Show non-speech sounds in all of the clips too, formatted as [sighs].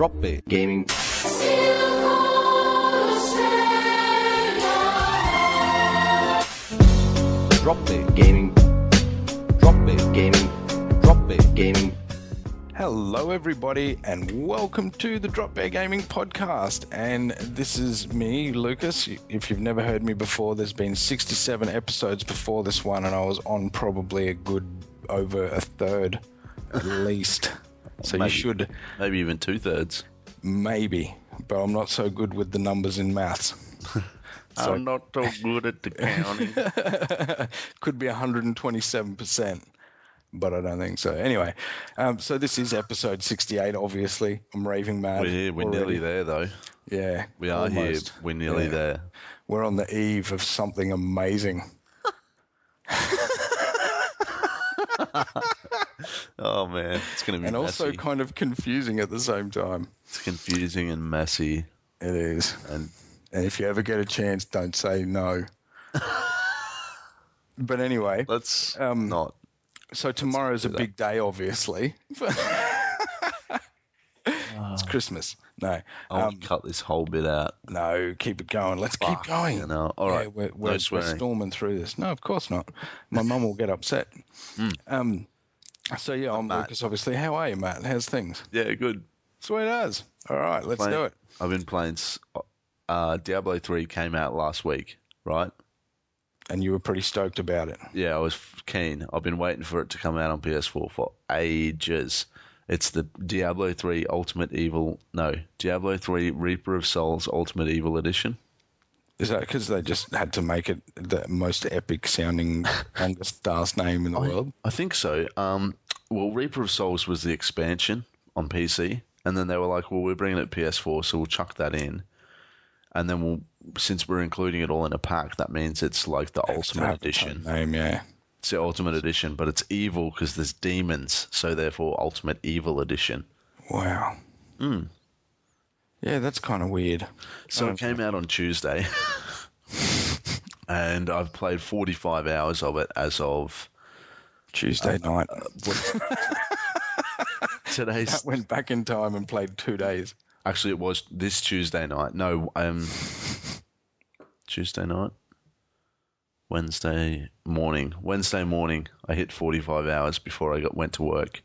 Drop Bear Gaming. Drop Gaming. Drop Gaming. Drop Gaming. Hello, everybody, and welcome to the Drop Bear Gaming Podcast. And this is me, Lucas. If you've never heard me before, there's been 67 episodes before this one, and I was on probably a good over a third at least. So Maybe. you should maybe even two thirds. maybe, but I'm not so good with the numbers in maths. [laughs] So- I'm not so good at the counting. [laughs] Could be 127%, but I don't think so. Anyway, um, so this is episode 68, obviously. I'm raving mad. we're here, we're already. nearly there though. Yeah. We are almost. here, we're nearly Yeah. there. We're on the eve of something amazing. [laughs] [laughs] Oh man, it's gonna be And also kind of confusing at the same time. it's confusing and messy. It is. And And if you ever get a chance, don't say no. [laughs] but anyway, let's Um, not. so tomorrow's a that. big day, obviously. [laughs] it's Christmas. No, I want um, cut this whole bit out. no, keep it going. Let's Fuck, keep going. You know. All yeah, we're, no we're, we're storming through this. No, of course not. My mum will get upset. Mm. Um, so yeah, I'm. Lucas. Obviously, how are you, Matt? How's things? Yeah, good. Sweet as. All right, let's Playing- do it. I've been playing. Uh, Diablo three came out last week, right? And you were pretty stoked about it. Yeah, I was keen. I've been waiting for it to come out on PS4 for ages. It's the Diablo 3 Ultimate Evil. No, Diablo 3 Reaper of Souls Ultimate Evil Edition. Is that because they just had to make it the most epic sounding, [laughs] longest ass name in the world? I think so. Um, well, Reaper of Souls was the expansion on PC, and then they were like, "Well, we're bringing it to PS4, so we'll chuck that in." And then we'll, since we're including it all in a pack, that means it's like the Ultimate Edition. Name, yeah. It's the Ultimate Edition, but it's evil because there's demons, so therefore Ultimate Evil Edition. Wow. Mm. Yeah, that's kind of weird. So it came out on Tuesday, and I've played 45 hours of it as of Tuesday night. [laughs] today's. That went back in time and played two days. Actually, it was this Tuesday night. No, um, Tuesday night, Wednesday morning. Wednesday morning, I hit 45 hours before I got went to work.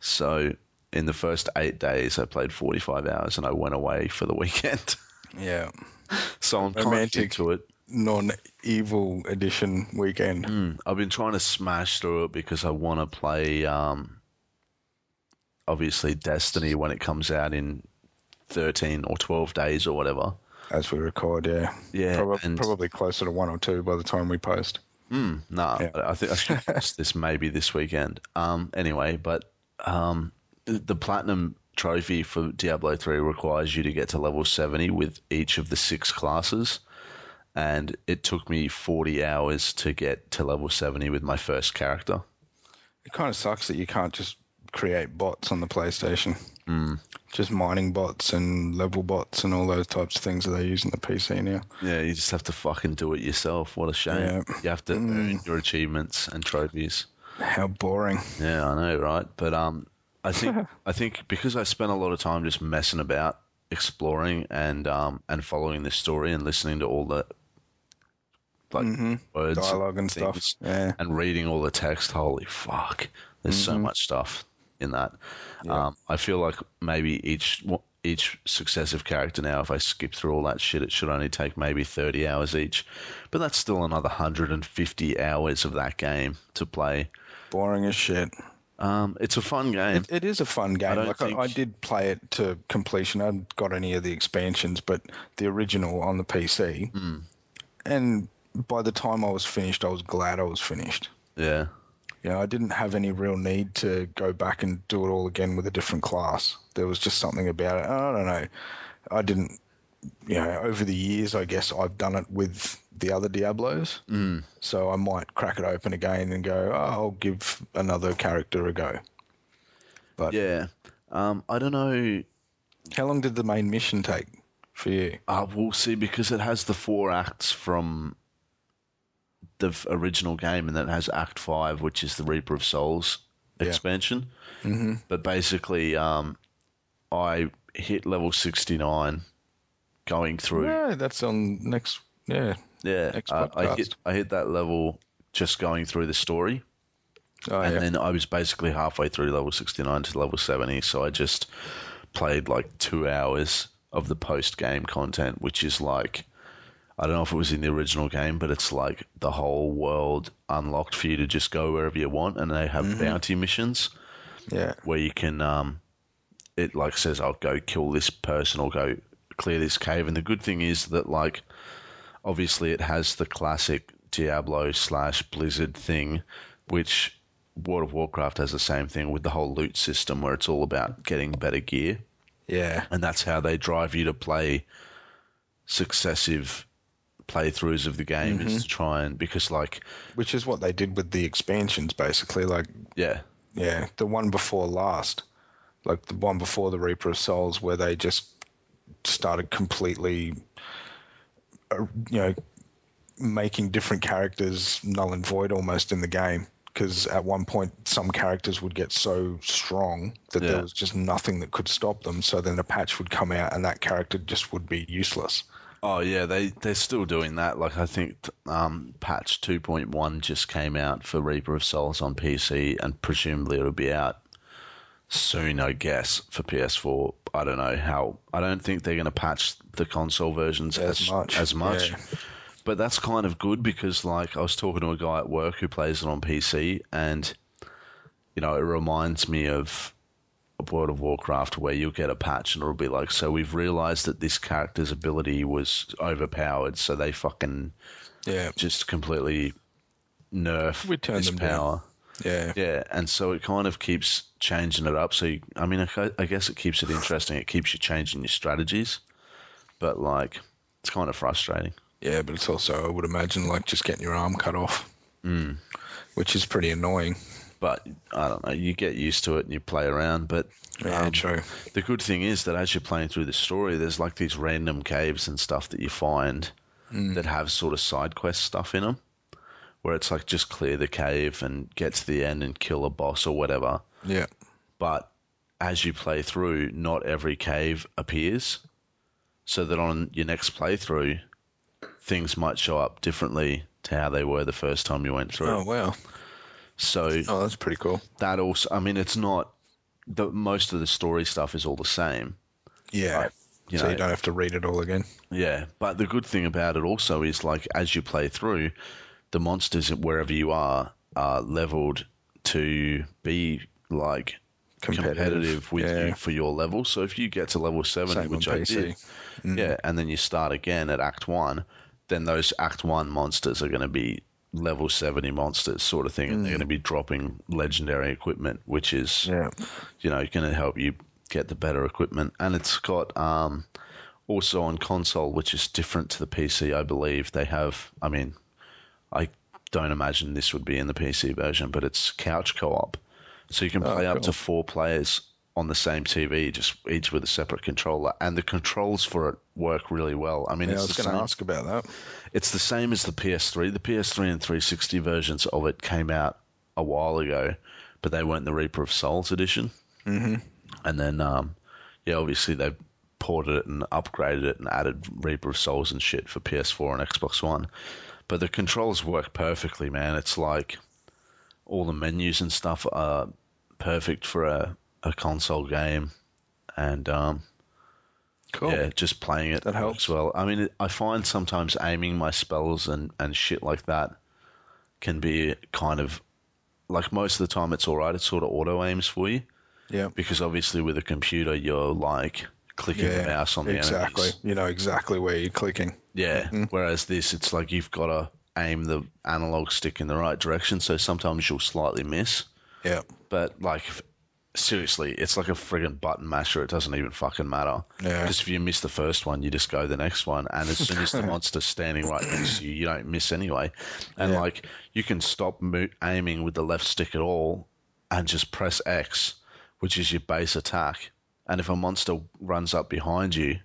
So in the first eight days, I played 45 hours, and I went away for the weekend. [laughs] Yeah. so I'm kind of Romantic. into it. Non-evil edition weekend. Mm, I've been trying to smash through it because I want to play, um, obviously, Destiny when it comes out in 13 or 12 days or whatever. As we record, yeah. Yeah, Probably, and- probably closer to one or two by the time we post. Mm, nah, Yeah. I think I should this maybe this weekend. Um, anyway, but um, the, the platinum trophy for Diablo 3 requires you to get to level 70 with each of the six classes. And it took me 40 hours to get to level 70 with my first character. It kind of sucks that you can't just create bots on the PlayStation. Mm. Just mining bots and level bots and all those types of things that they use in the PC now. Yeah, you just have to fucking do it yourself. What a shame. Yeah. You have to Mm. earn your achievements and trophies. How boring. Yeah, I know, right? But um, I think [laughs] I think because I spent a lot of time just messing about, exploring and um and following this story and listening to all the like hmm words, Dialogue and stuff. things Yeah. and reading all the text. Holy fuck! There's so Mhm. much stuff in that. Yeah. Um, I feel like maybe each each successive character now, if I skip through all that shit, it should only take maybe 30 hours each. But that's still another 150 hours of that game to play. Boring as shit. Um, it's a fun game. It, it is a fun game. don't like I, I did play it to completion. I hadn't got any of the expansions, but the original on the PC. Mm. And by the time I was finished, I was glad I was finished. Yeah. You know, I didn't have any real need to go back and do it all again with a different class. There was just something about it. I don't know. I didn't, you know, over the years, I guess I've done it with the other Diablos. Mm. So I might crack it open again and go, oh, I'll give another character a go. But Yeah. Um, I don't know. how long did the main mission take for you? Uh, we'll see because it has the four acts from the original game, and then it has Act Five, which is the Reaper of Souls Yeah. expansion. hmm But basically, um, I hit level 69 going through. Yeah, that's on next. Yeah. Yeah, Next uh, I hit I hit that level just going through the story, Oh and yeah. then I was basically halfway through level 69 to level 70. So I just played like two hours of the post game content, which is like I don't know if it was in the original game, but it's like the whole world unlocked for you to just go wherever you want, and they have Mm-hmm. bounty missions yeah. where you can um it like says I'll go kill this person or go clear this cave and the good thing is that like obviously it has the classic Diablo slash Blizzard thing which World of Warcraft has the same thing with the whole loot system where it's all about getting better gear Yeah. and that's how they drive you to play successive playthroughs of the game is mm-hmm. to try and because like Which is what they did with the expansions, basically. Like, yeah yeah, the one before last, like the one before the Reaper of Souls, where they just started completely, uh, you know, making different characters null and void almost in the game. Because at one point, some characters would get so strong that Yeah. there was just nothing that could stop them. So then a patch would come out, and that character just would be useless. Oh yeah, they they're still doing that. Like I think um, patch two point one just came out for Reaper of Souls on PC, and presumably it'll be out soon, I guess, for PS4. I don't know how. I don't think they're going to patch the console versions As as much, As much. yeah. But that's kind of good because, like, I was talking to a guy at work who plays it on PC, and you know, it reminds me of World of Warcraft where you'll get a patch and it'll be like, so we've realized that this character's ability was overpowered, so they fucking Yeah, just completely nerf We turn this them down. Yeah, Yeah, and so it kind of keeps changing it up. So, you, I mean, I, I guess it keeps it interesting. It keeps you changing your strategies, but like, it's kind of frustrating. yeah. But it's also, I would imagine, like just getting your arm cut off, Hmm. which is pretty annoying. But I don't know. You get used to it and you play around. But Yeah, um, true. The good thing is that as you're playing through the story, there's like these random caves and stuff that you find that have sort of side quest stuff in them, where it's like just clear the cave and get to the end and kill a boss or whatever. Yeah, But as you play through, not every cave appears, so that on your next playthrough, things might show up differently to how they were the first time you went through. Oh wow. So Oh, that's pretty cool. that also, I mean, it's not the most of the story stuff is all the same. Yeah. You so know, you don't have to read it all again. Yeah, but the good thing about it also is like as you play through, the monsters wherever you are are leveled to be like Competitive, competitive, with yeah. you for your level. So if you get to level seventy, Same which I PC. did, yeah, and then you start again at Act One, then those Act One monsters are going to be level seventy monsters, sort of thing, and they're going to be dropping legendary equipment, which is Yeah. you know, going to help you get the better equipment. And it's got um, also on console, which is different to the PC, I believe. They have, I mean, I don't imagine this would be in the PC version, but it's couch co op. So you can Oh, play up cool. to four players on the same TV, just each with a separate controller. And the controls for it work really well. I mean, Yeah, I it's was the going to ask about that. it's the same as the PS3. The PS3 and 360 versions of it came out a while ago, but they weren't the Reaper of Souls edition. Mm-hmm. And then, um, yeah, obviously they ported it and upgraded it and added Reaper of Souls and shit for PS4 and Xbox One. But the controls work perfectly, man. It's like all the menus and stuff are perfect for a, a console game. And um, Cool. yeah, just playing it That helps. well. I mean, I find sometimes aiming my spells and, and shit like that can be kind of like most of the time it's all right. It sort of auto aims for you Yeah. because obviously with a computer you're like clicking the mouse on the exactly. enemies. You know exactly where you're clicking. Yeah. Mm-hmm. Whereas this, it's like you've got to aim the analog stick in the right direction. So sometimes you'll slightly miss. Yeah. But like, seriously, it's like a friggin' button masher. It doesn't even fucking matter. Yeah. Because if you miss the first one, you just go the next one, and as soon as the [laughs] monster's standing right next to you, you don't miss anyway. And Yeah. like, you can stop mo- aiming with the left stick at all, and just press X, which is your base attack. And if a monster runs up behind you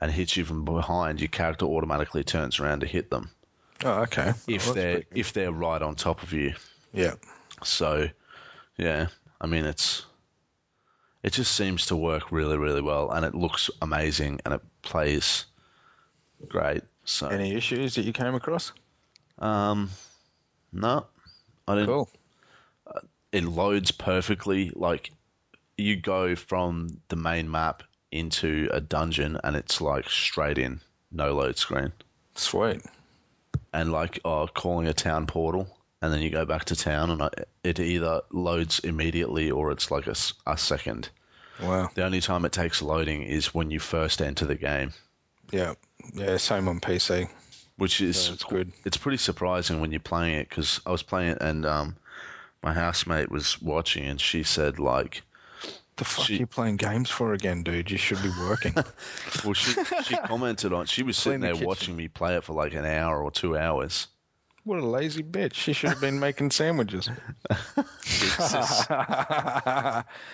and hits you from behind, your character automatically turns around to hit them Oh, okay. if Oh, they're if they're right on top of you. Yeah. So, yeah, I mean it's It just seems to work really, really well, and it looks amazing, and it plays great. So, Any issues that you came across? um, no, I didn't. Cool. It loads perfectly. Like you go from the main map into a dungeon, and it's like straight in, no load screen, Sweet. and like oh, calling a town portal, and then you go back to town, and I- it either loads immediately or it's like a, a second. Wow. The only time it takes loading is when you first enter the game, Yeah. Yeah. Same on PC. which is So it's good. It's pretty surprising when you're playing it because I was playing it and um, my housemate was watching and she said like, The fuck She- are you playing games for again, dude? You should be working. [laughs] well, she she [laughs] commented on. She was sitting the there watching me play it for like an hour or two hours. what a lazy bitch. She should have been making sandwiches. [laughs]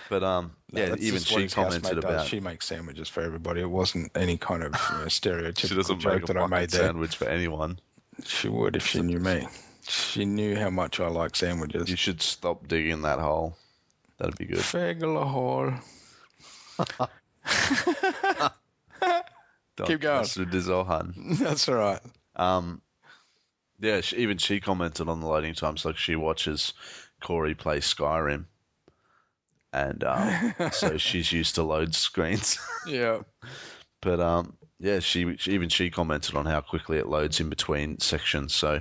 But um, yeah, even she commented does. about. She makes sandwiches for everybody. It wasn't any kind of you know, stereotypical She doesn't joke make a that I made there. sandwich for anyone. She would if she knew me. She knew how much I like sandwiches. You should stop digging that hole. That'd be good. A Keep going. mess with Zohan. [laughs] That's all right. Um, yeah, she, even she commented on the loading times. Like she watches Corey play Skyrim, and um, [laughs] so she's used to load screens. [laughs] Yeah. but um, yeah, she, she even she commented on how quickly it loads in between sections. So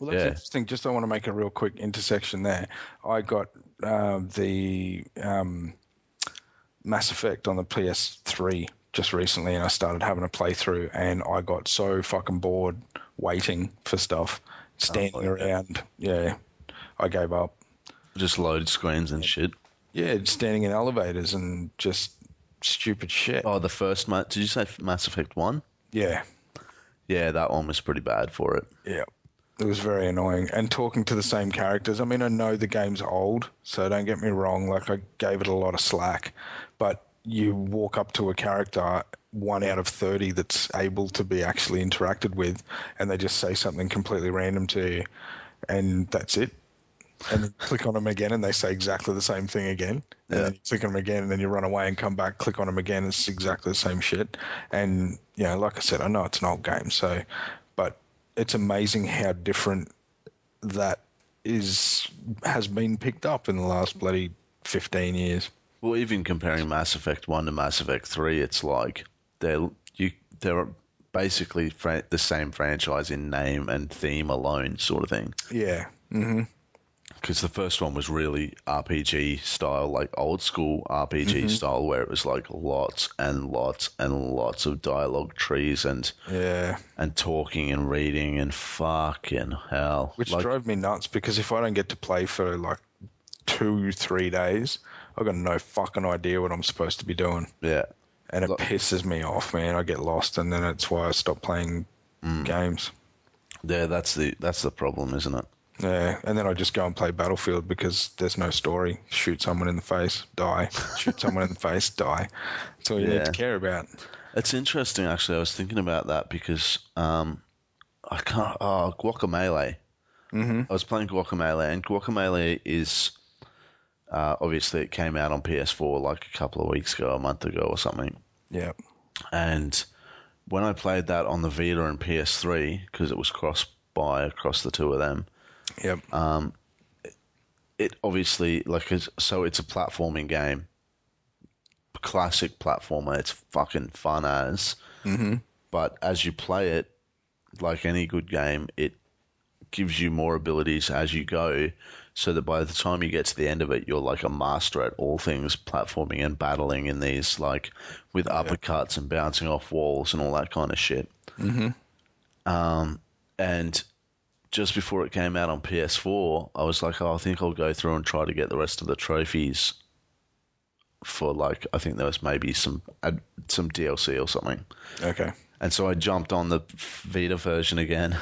Well, that's Yeah. interesting. Just I want to make a real quick intersection there. I got um, the um, Mass Effect on the PS3 just recently, and I started having a playthrough, and I got so fucking bored waiting for stuff, standing Oh, around. Yeah, I gave up. just load screens and shit. Yeah, standing in elevators and just stupid shit. Oh, the first ma- did you say Mass Effect One? Yeah, Yeah, that one was pretty bad for it. yeah. It was very annoying. And talking to the same characters. I mean, I know the game's old, so don't get me wrong. Like, I gave it a lot of slack. But you walk up to a character, one out of 30 that's able to be actually interacted with, and they just say something completely random to you, and that's it. And then click on them again, and they say exactly the same thing again. And Yeah. then you click on them again, and then you run away and come back, click on them again. It's exactly the same shit. And, you know, like I said, I know it's an old game, so, but it's amazing how different that is has been picked up in the last bloody 15 years. Well, even comparing Mass Effect One to Mass Effect Three, it's like they're you they're basically fra- the same franchise in name and theme alone, sort of thing. Yeah. hmm Because the first one was really RPG style, like old school RPG Mm-hmm. style, where it was like lots and lots and lots of dialogue trees and Yeah. and talking and reading and fucking hell. Which Like, drove me nuts because if I don't get to play for like two, three days, I've got no fucking idea what I'm supposed to be doing. yeah, And it Look- pisses me off, man. I get lost and then that's why I stop playing Mm. games. yeah, that's the that's the problem, isn't it? Yeah, and then I just go and play Battlefield because there's no story. Shoot someone in the face, die. Shoot someone in the face, die. That's all you need to care about. It's interesting, actually. I was thinking about that because um, I can't. Oh, Guacamelee. hmm I was playing Guacamelee, and Guacamelee is uh, obviously it came out on PS4 like a couple of weeks ago, a month ago, or something. Yeah. And when I played that on the Vita and PS3, because it was cross by across the two of them, Yep. um, it obviously like is so it's a platforming game, classic platformer. It's fucking fun as. hmm but as you play it, like any good game, it gives you more abilities as you go, so that by the time you get to the end of it, you're like a master at all things platforming and battling in these, like with uppercuts and bouncing off walls and all that kind of shit. hmm Um, and just before it came out on PS4, I was like, oh, I think I'll go through and try to get the rest of the trophies for like I think there was maybe some some DLC or something. Okay. And so I jumped on the Vita version again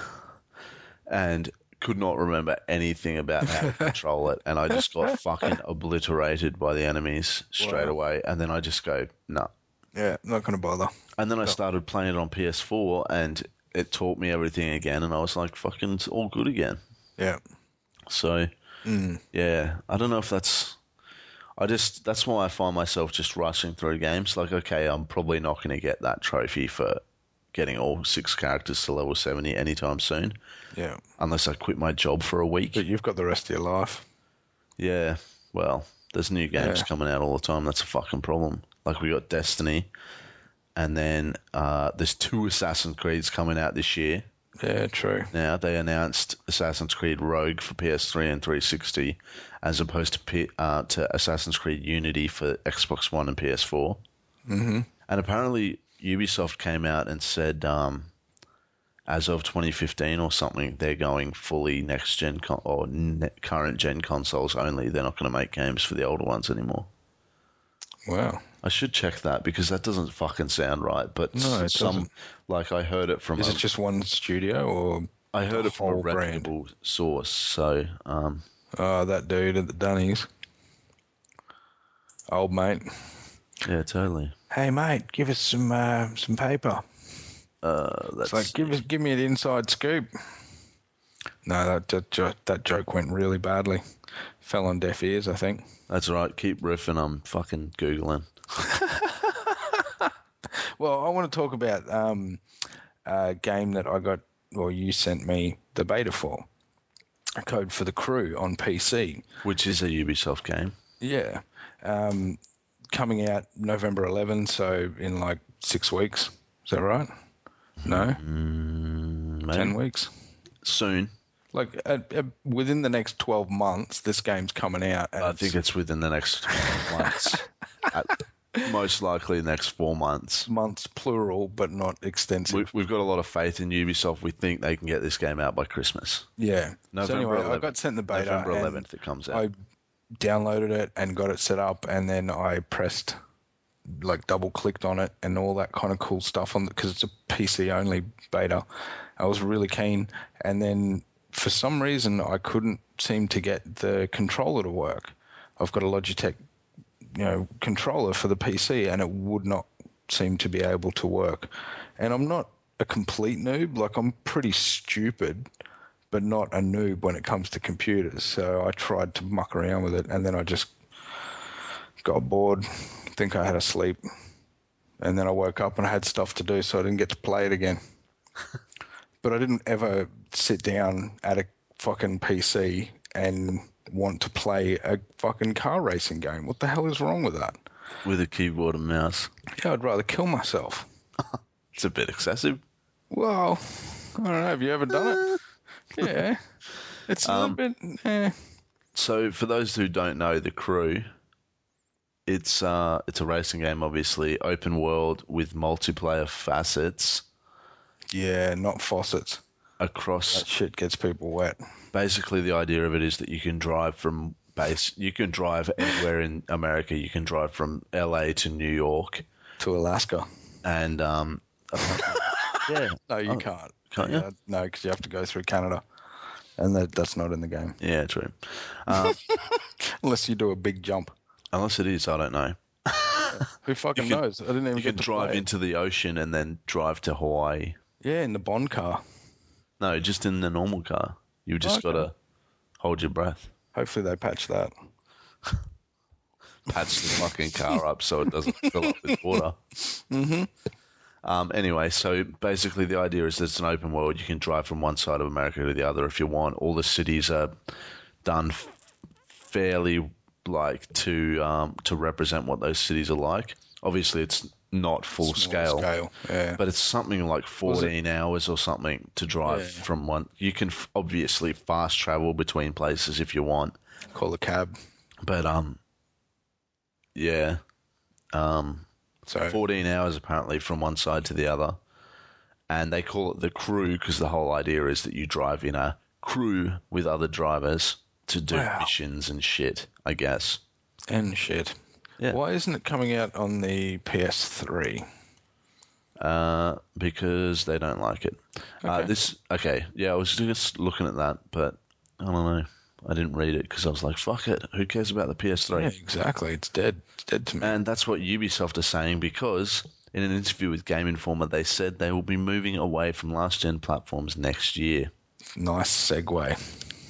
[laughs] and could not remember anything about how to [laughs] control it. And I just got [laughs] fucking obliterated by the enemies straight Wow. away. And then I just go, no. Yeah, not going to bother. And then I started playing it on PS4 and it taught me everything again. And I was like, fucking, it's all good again. Yeah. So, Mm. yeah, I don't know if that's. I just that's why I find myself just rushing through games. Like, okay, I'm probably not going to get that trophy for getting all six characters to level seventy anytime soon, Yeah, unless I quit my job for a week. but you've got the rest of your life. Yeah, well, there's new games Yeah. coming out all the time. That's a fucking problem. Like we got Destiny, and then uh, there's two Assassin's Creeds coming out this year. Yeah, true. Now they announced Assassin's Creed Rogue for PS3 and 360, as opposed to P- uh, to Assassin's Creed Unity for Xbox One and PS4. hmm And apparently Ubisoft came out and said, um, as of 2015 or something, they're going fully next gen con- or ne- current gen consoles only. They're not going to make games for the older ones anymore. Wow. I should check that because that doesn't fucking sound right. But No, some doesn't. like I heard it from Is a, it just one studio or I heard it from a brand? reputable source. So um, oh that dude at the Dunnies? Old mate. yeah, totally. Hey mate, give us some uh, some paper. Uh, that's It's like give us give me an inside scoop. No, that that, that joke went really badly. Fell on deaf ears, I think. that's right. Keep riffing. I'm fucking googling. Well, I want to talk about um, a game that I got, or you sent me the beta for, a code for the crew on PC. Which is a Ubisoft game. Yeah, um, coming out November 11, so in like six weeks. Is that right? No, Mm, ten weeks. soon. Like uh, uh, within the next 12 months, this game's coming out. And I think it's within the next months. [laughs] At most likely the next four months. months plural, but not extensive. We, we've got a lot of faith in Ubisoft. We think they can get this game out by Christmas. yeah. November so anyway, I 11th. got sent the beta. November 11th it comes out. I downloaded it and got it set up, and then I pressed, like, double clicked on it and all that kind of cool stuff on because it's a PC only beta. I was really keen, and then for some reason I couldn't seem to get the controller to work. I've got a Logitech, you know, controller for the PC, and it would not seem to be able to work. And I'm not a complete noob; like I'm pretty stupid but not a noob when it comes to computers. So I tried to muck around with it, and then I just got bored. Think I had a sleep, and then I woke up and I had stuff to do, so I didn't get to play it again. [laughs] but I didn't ever sit down at a fucking PC and want to play a fucking car racing game. What the hell is wrong with that? with a keyboard and mouse. Yeah, I'd rather kill myself. [laughs] It's a bit excessive. Well, I don't know. Have you ever done it? Yeah, it's a Um, little bit. Eh. So, for those who don't know, the crew, it's uh, it's a racing game, obviously, open world with multiplayer facets Yeah, not faucets. across. That shit gets people wet. Basically, the idea of it is that you can drive from base. You can drive anywhere in America. You can drive from LA to New York, To Alaska. and um, [laughs] yeah, No, you Oh, can't. can't Yeah, No, because you have to go through Canada, and that, that's not in the game yeah, true. Um, [laughs] unless you do a big jump. unless it is, I don't know. [laughs] Who fucking You can- knows? I didn't even You get can to drive play into the ocean and then drive to Hawaii. Yeah, in the Bond car. No, just in the normal car. You just Okay. gotta hold your breath. Hopefully they patch that. Patch the fucking car up so it doesn't fill up with water. [laughs] Mm-hmm. Um, anyway, so basically the idea is it's an open world. You can drive from one side of America to the other if you want. All the cities are done f- fairly like to um, to represent what those cities are like. Obviously, it's not full scale, Scale. Yeah. but it's something like 14 hours or something to drive Yeah. from one. You can f- obviously fast travel between places if you want, Call a cab. but um, yeah, um, So 14 hours apparently from one side to the other. And they call it the crew because the whole idea is that you drive in a crew with other drivers to do Wow. missions and shit, I guess. and shit. Yeah. Why isn't it coming out on the PS3? Uh, because they don't like it. Uh, Okay. this, okay, yeah, I was just looking at that, but I don't know. I didn't read it because I was like, fuck it. Who cares about the PS3? Yeah, exactly. It's dead. It's dead to me. And that's what Ubisoft are saying because in an interview with Game Informer, they said they will be moving away from last gen platforms next year. nice segue.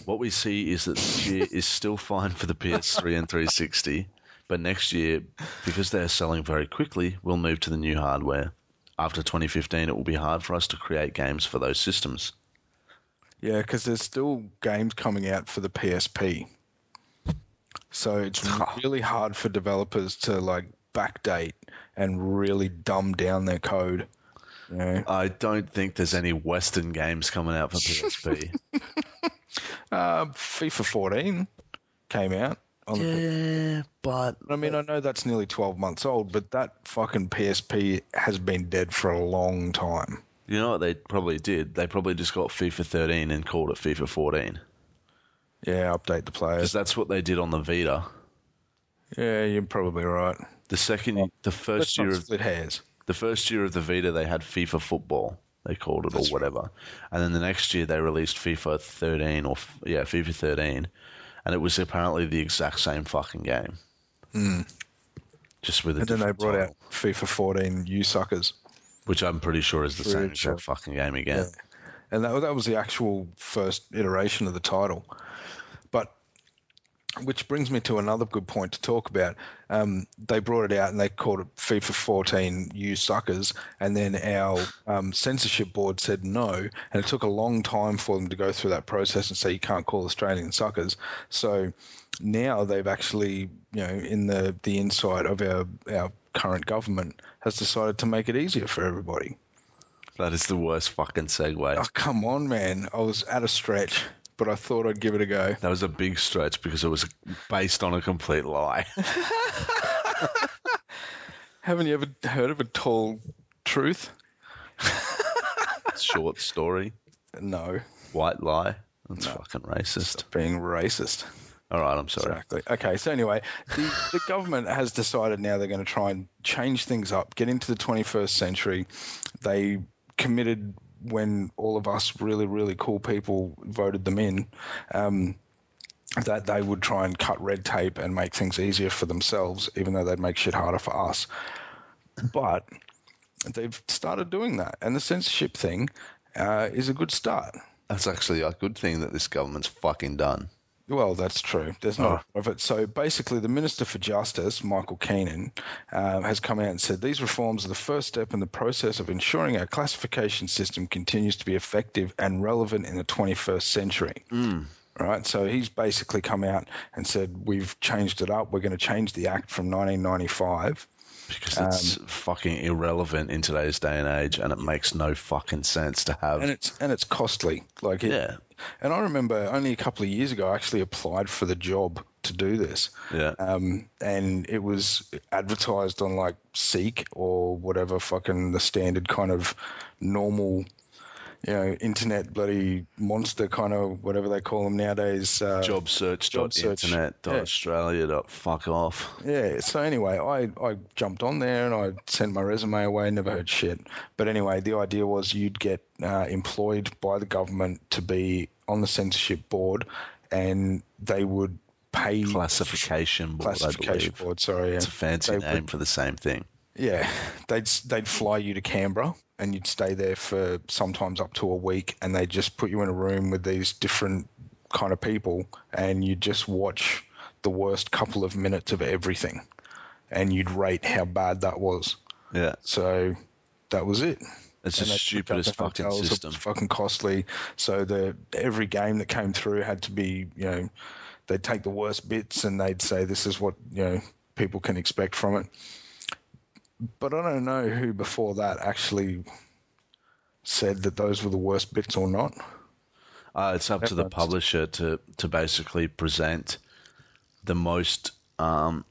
What we see is that this year is still fine for the PS3 and 360 But next year, because they're selling very quickly, we'll move to the new hardware. After 2015, it will be hard for us to create games for those systems. Yeah, because there's still games coming out for the PSP. So it's [laughs] really hard for developers to like backdate and really dumb down their code. You know? I don't think there's any Western games coming out for PSP. [laughs] uh, FIFA 14 came out. On the, yeah, but I mean, I know that's nearly 12 months old, but that fucking PSP has been dead for a long time. you know what they probably did? They probably just got FIFA 13 and called it FIFA 14. Yeah, update the Because players. that's what they did on the Vita. Yeah, you're probably right. The second, the first year of split hairs. the first year of the Vita, they had FIFA Football. They called it That's or whatever, and then the next year they released FIFA 13 or yeah FIFA 13, and it was apparently the exact same fucking game, hmm. just with a. And then they brought title, out FIFA 14, you suckers. which I'm pretty sure is the same exact sure. fucking game again. and that that was the actual first iteration of the title. Which brings me to another good point to talk about. Um, they brought it out and they called it FIFA 14, you suckers, and then our um, censorship board said no, and it took a long time for them to go through that process and say you can't call Australian suckers. So now they've actually, you know, in the the inside of our our current government has decided to make it easier for everybody. That is the worst fucking segue. Oh, come on, man. I was at a stretch, but I thought I'd give it a go. That was a big stretch because it was based on a complete lie. [laughs] Haven't you ever heard of a tall truth? Short story, No, white lie. That's fucking racist. being racist. All right, I'm sorry. Exactly. Okay, so anyway, the, the government has decided now they're going to try and change things up, get into the 21st century. They committed when all of us really, really cool people voted them in. Um, that they would try and cut red tape and make things easier for themselves, even though they'd make shit harder for us. But they've started doing that, and the censorship thing uh, is a good start. That's actually a good thing that this government's fucking done. Well, that's true. There's not a lot of it. So basically, the Minister for Justice, Michael Keenan, um, has come out and said these reforms are the first step in the process of ensuring our classification system continues to be effective and relevant in the 21st century. Right. So he's basically come out and said we've changed it up. We're going to change the Act from 1995. Because it's fucking irrelevant in today's day and age, and it makes no fucking sense to have. and it's and it's costly. Like it, Yeah. And I remember only a couple of years ago, I actually applied for the job to do this. Yeah. Um, and it was advertised on like Seek or whatever fucking the standard kind of normal, you know, internet bloody monster kind of whatever they call them nowadays. Uh, Job search job dot search. internet dot Yeah. Australia dot fuck off. Yeah. So anyway, I, I jumped on there and I sent my resume away. Never heard shit. But anyway, the idea was you'd get uh, employed by the government to be on the censorship board, and they would pay Classification board, classification board. Sorry, It's yeah. a fancy They name would- for the same thing. Yeah, they'd they'd fly you to Canberra and you'd stay there for sometimes up to a week, and they just put you in a room with these different kind of people, and you'd just watch the worst couple of minutes of everything, and you'd rate how bad that was. Yeah. So that was it. It's And the stupidest fucking hotels, system. fucking costly. So the every game that came through had to be, you know, they'd take the worst bits and they'd say this is what you know people can expect from it. But I don't know who before that actually said that those were the worst bits or not. Uh, it's up to the publisher to, to basically present the most, um,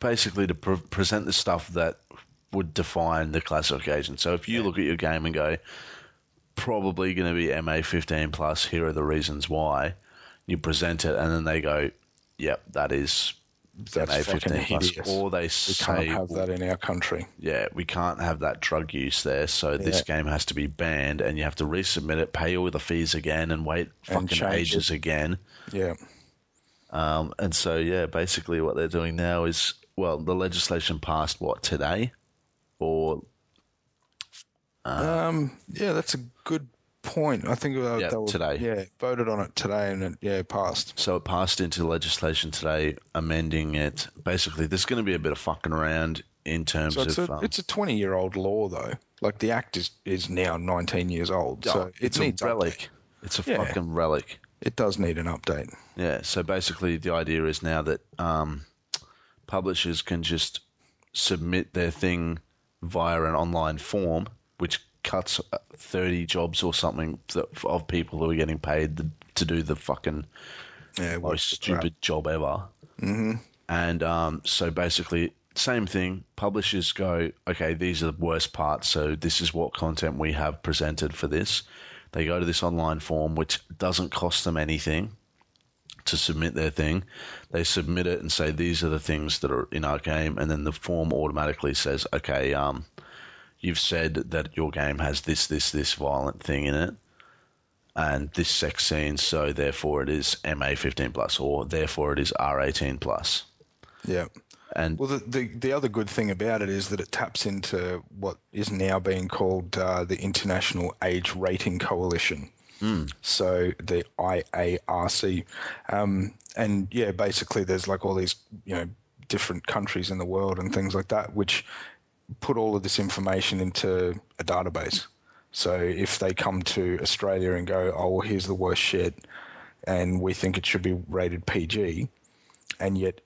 basically to pre- present the stuff that would define the classification. So if you look at your game and go, probably going to be MA 15 plus, here are the reasons why, you present it and then they go, yep, that is That's MA fucking 15 plus. hideous. Or they We say, can't have that in our country. yeah, we can't have that drug use there, so this game has to be banned, and you have to resubmit it, pay all the fees again, and wait And fucking ages it. again. Yeah. Um, and so, yeah, basically what they're doing now is, well, the legislation passed what today, or Um, yeah, that's a good point. I think uh, they were, today. Yeah, voted on it today, and it yeah passed. So it passed into legislation today, amending it. Basically, there's going to be a bit of fucking around in terms So it's of. a um, it's a 20 year old law though. Like the act is is now 19 years old, so oh, it it's a relic. It's a Yeah. fucking relic. It does need an update. Yeah. So basically, the idea is now that um, publishers can just submit their thing via an online form, which cuts 30 jobs or something that, of people who are getting paid the, to do the fucking Yeah, most the crap? stupid job ever. Mm-hmm. And um, so basically, same thing. Publishers go, okay, these are the worst parts. So this is what content we have presented for this. They go to this online form, which doesn't cost them anything to submit their thing. They submit it and say these are the things that are in our game, and then the form automatically says, okay, um, you've said that your game has this, this, this violent thing in it and this sex scene, so therefore it is MA 15 plus, or therefore it is R 18 plus. Yeah. And Well, the, the the other good thing about it is that it taps into what is now being called uh, the International Age Rating Coalition. So the IARC, um, and yeah, basically there's like all these you know different countries in the world and things like that, which put all of this information into a database. So if they come to Australia and go, oh, well, here's the worst shit, and we think it should be rated PG, and yet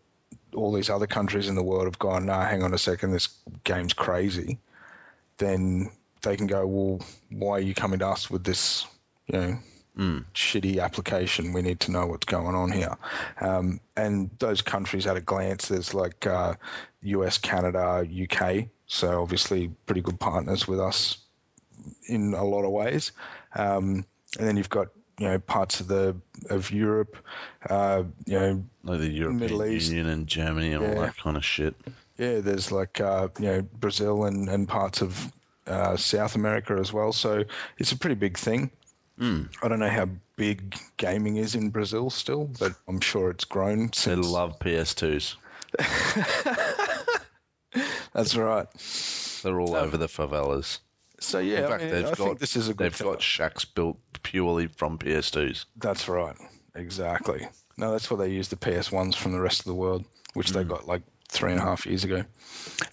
all these other countries in the world have gone, nah, hang on a second, this game's crazy, then they can go, well, why are you coming to us with this, you know, shitty application? We need to know what's going on here. Um, and those countries at a glance, there's like uh, US, Canada, UK, so obviously pretty good partners with us in a lot of ways. Um, and then you've got you know parts of the of Europe, uh, you know like the European Middle East. Union and Germany and all that kind of shit. yeah, there's like uh, you know Brazil and, and parts of uh, South America as well. So it's a pretty big thing. I don't know how big gaming is in Brazil still, but I'm sure it's grown They love PS2s. [laughs] That's right. They're all over the favelas. So yeah, In fact, I, mean, they've I got think this is a good. they've thing. got shacks built purely from PS2s. That's right. Exactly. No, that's why they use the PS ones from the rest of the world, which they got like three and a half years ago.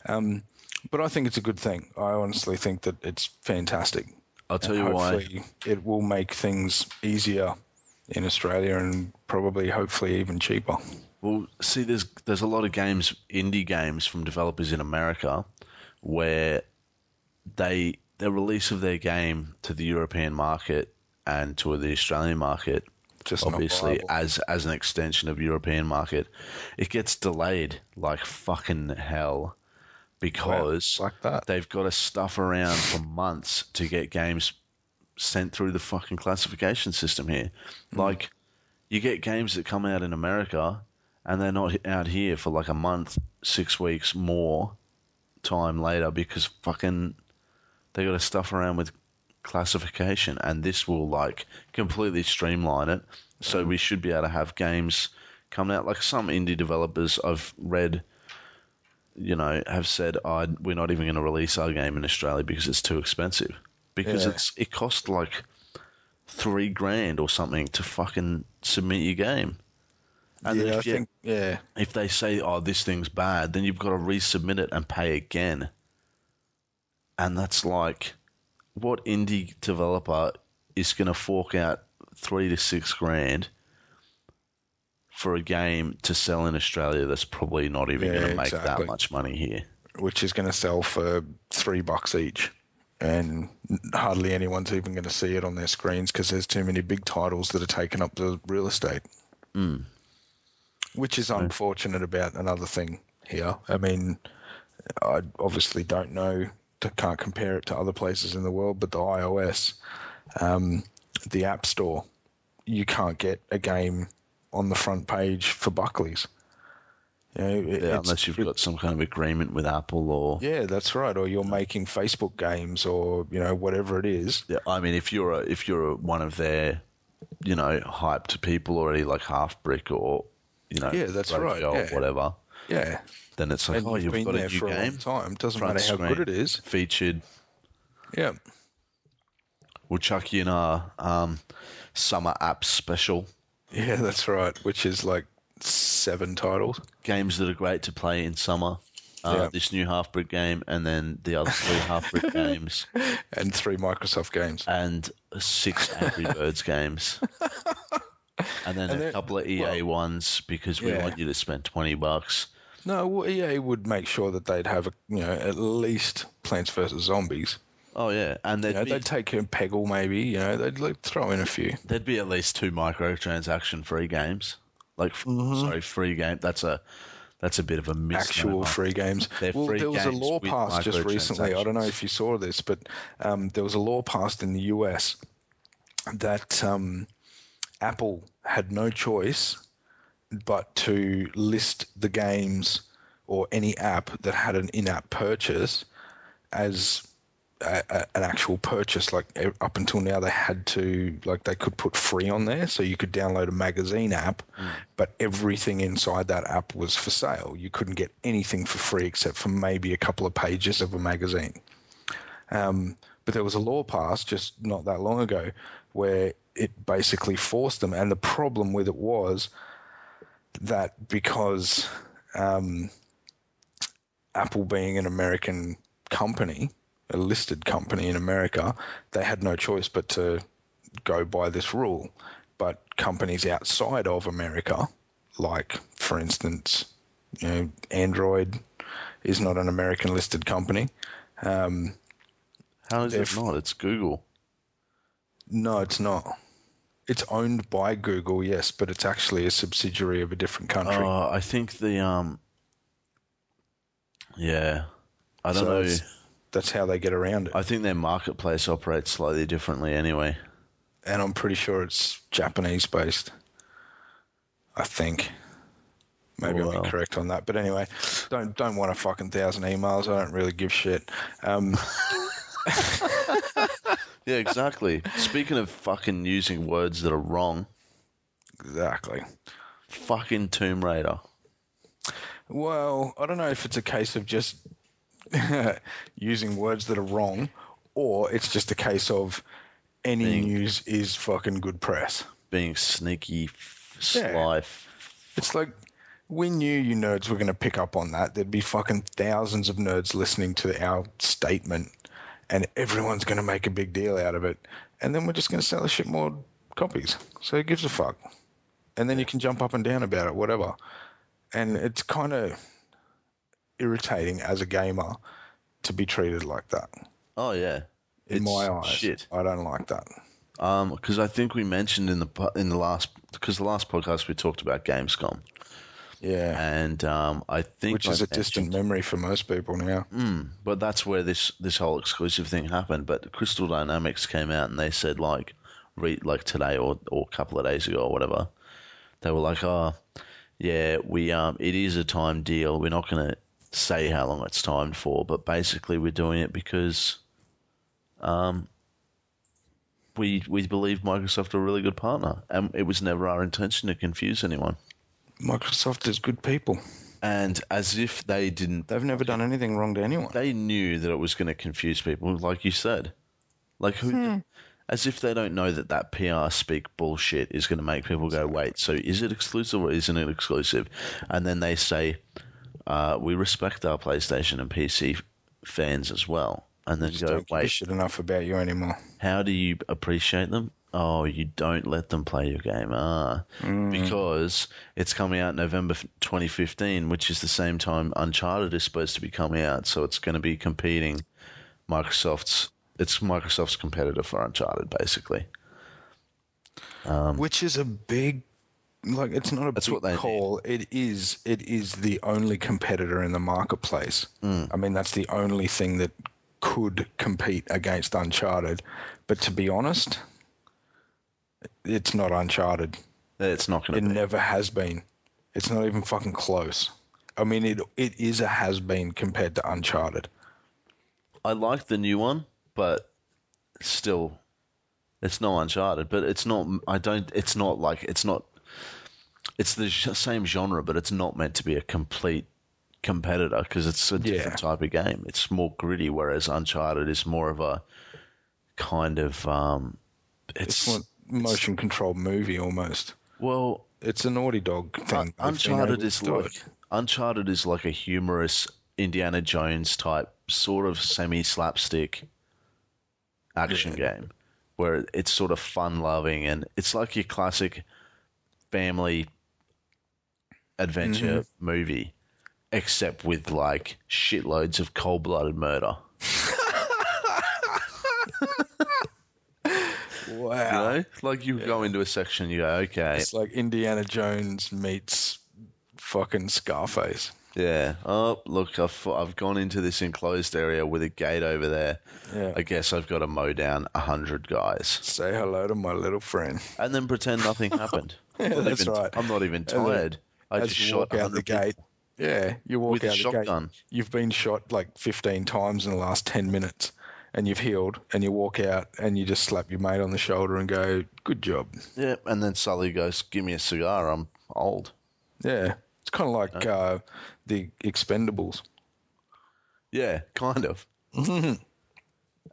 Um, but I think it's a good thing. I honestly think that it's fantastic. I'll tell you why. it will make things easier in Australia and probably, hopefully, even cheaper. Well, see, there's there's a lot of games, indie games from developers in America, where they the release of their game to the European market and to the Australian market, Just obviously as as an extension of European market, it gets delayed like fucking hell because like that. they've got to stuff around for months to get games sent through the fucking classification system here. Hmm. Like, you get games that come out in America and they're not out here for like a month, six weeks more time later because fucking they got to stuff around with classification and this will like completely streamline it. So we should be able to have games coming out like some indie developers I've read you know, have said, oh, we're not even going to release our game in Australia because it's too expensive. Because Yeah. it's it costs like three grand or something to fucking submit your game. And yeah, if, you, think, yeah. if they say, oh, this thing's bad, then you've got to resubmit it and pay again. And that's like, what indie developer is going to fork out three to six grand for a game to sell in Australia that's probably not even Yeah, going to make exactly. that much money here? Which is going to sell for three bucks each. And hardly anyone's even going to see it on their screens because there's too many big titles that are taking up the real estate. Mm. which is unfortunate about another thing here. I mean, I obviously don't know, can't compare it to other places in the world, but the iOS, um, the App Store, you can't get a game on the front page for Buckley's. You know, it- Yeah, unless you've got some kind of agreement with Apple or. yeah, that's right. Or you're making Facebook games, or you know whatever it is. Yeah, I mean, if you're a, if you're a, one of their, you know, hyped people already, like Halfbrick or, you know, Yeah, that's right, yeah. whatever, Yeah, then it's like, and oh, you've you've been got a there new for a long time. Doesn't front matter how screen, good it is. featured. Yeah. we'll chuck you in our um, summer app special. Yeah, that's right. Which is like seven titles. Games that are great to play in summer. Uh, Yeah. This new Halfbrick game, and then the other three [laughs] Halfbrick games, and three Microsoft games. and six Angry [laughs] Birds games, and then And a then- couple of EA ones because we Yeah. want you to spend twenty bucks. No, well, EA would make sure that they'd have, a, you know, at least Plants vs Zombies. Oh yeah, and You there'd, know, be, they'd take a Peggle maybe. You know, they'd like, throw in a few. there'd be at least two microtransaction free games. Like, Mm-hmm. sorry, free game. That's a that's a bit of a misnomer. Actual free games. Well, free there was a law passed just recently. I don't know if you saw this, but um, there was a law passed in the US that um, Apple had no choice but to list the games or any app that had an in-app purchase as a, a, an actual purchase. Like up until now, they had to like they could put free on there, so you could download a magazine app, but everything inside that app was for sale. You couldn't get anything for free except for maybe a couple of pages of a magazine. Um, but there was a law passed just not that long ago where it basically forced them, and the problem with it was that because um, Apple being an American company, a listed company in America, they had no choice but to go by this rule. But companies outside of America, like for instance, you know, Android is not an American listed company. Um, How is if- it not? It's Google. no, it's not. It's owned by Google, yes, but it's actually a subsidiary of a different country. Oh, I think the um. Yeah, I don't So know. That's how they get around it. I think their marketplace operates slightly differently anyway. and I'm pretty sure it's Japanese based. I think. Maybe I'm Well. incorrect on that, but anyway, don't don't want a fucking thousand emails. I don't really give shit. Um, [laughs] Yeah, exactly. Speaking of fucking using words that are wrong, exactly. fucking Tomb Raider. Well, I don't know if it's a case of just [laughs] using words that are wrong, or it's just a case of any Being- news is fucking good press. being sneaky, f- sly. It's like we knew you nerds were going to pick up on that. There'd be fucking thousands of nerds listening to our statement, and everyone's going to make a big deal out of it. And then we're just going to sell a shit more copies. So who gives a fuck? And then you can jump up and down about it, whatever. And it's kind of irritating as a gamer to be treated like that. Oh yeah, In It's my eyes, shit. I don't like that. Um, because I think we mentioned in the in the last because the last podcast we talked about Gamescom, Yeah. and um, I think Which I is a distant memory for most people now. Mm, but that's where this this whole exclusive thing happened. But Crystal Dynamics came out and they said like, re- like today or or a couple of days ago or whatever, they were like, oh, yeah, we um, it is a time deal. We're not going to say how long it's timed for, but basically we're doing it because, um, we we believe Microsoft are a really good partner, and it was never our intention to confuse anyone. Microsoft is good people. And as if they didn't They've never done anything wrong to anyone. they knew that it was going to confuse people, like you said. Like who? As if they don't know that that PR speak bullshit is going to make people go, wait, so is it exclusive or isn't it exclusive? And then they say, uh, we respect our PlayStation and PC fans as well. And then Just go, wait, shit enough about you anymore. how do you appreciate them? Oh, you don't let them play your game. Ah, because it's coming out November 2015, which is the same time Uncharted is supposed to be coming out. So it's going to be competing Microsoft's. It's Microsoft's competitor for Uncharted, basically. Um, Which is a big, like, it's not a That's big what they call. It is. It is the only competitor in the marketplace. Mm. I mean, that's the only thing that could compete against Uncharted. But to be honest, it's not Uncharted. It's not going It to be. It never has been. It's not even fucking close. I mean, it it is a has been compared to Uncharted. I like the new one, but still, it's not Uncharted. But it's not. I don't. It's not like it's not. It's the same genre, but it's not meant to be a complete competitor because it's a different type of game. It's more gritty, whereas Uncharted is more of a kind of um, It's it's, motion controlled movie almost. well It's a Naughty Dog thing. Un- Uncharted is like it. Uncharted is like a humorous Indiana Jones type sort of semi slapstick action game where it's sort of fun loving and it's like your classic family adventure Mm-hmm. movie except with like shitloads of cold blooded murder. [laughs] You Wow. know? Like you go into a section you go, okay, It's like Indiana Jones meets fucking Scarface. Yeah. Oh, look, I've I've gone into this enclosed area with a gate over there. Yeah. I guess I've got to mow down a hundred guys Say hello to my little friend. and then pretend nothing happened. [laughs] Yeah, I'm not that's even, right. I'm not even then tired. I As just you shot walk out the 100 people gate. Yeah, you walk with a out the shotgun. gate. You've been shot like 15 times in the last 10 minutes and you've healed and you walk out and you just slap your mate on the shoulder and go, good job. Yeah, and then Sully goes, "Give me a cigar. I'm old." Yeah. It's kind of like uh, the Expendables. Yeah, kind of. [laughs]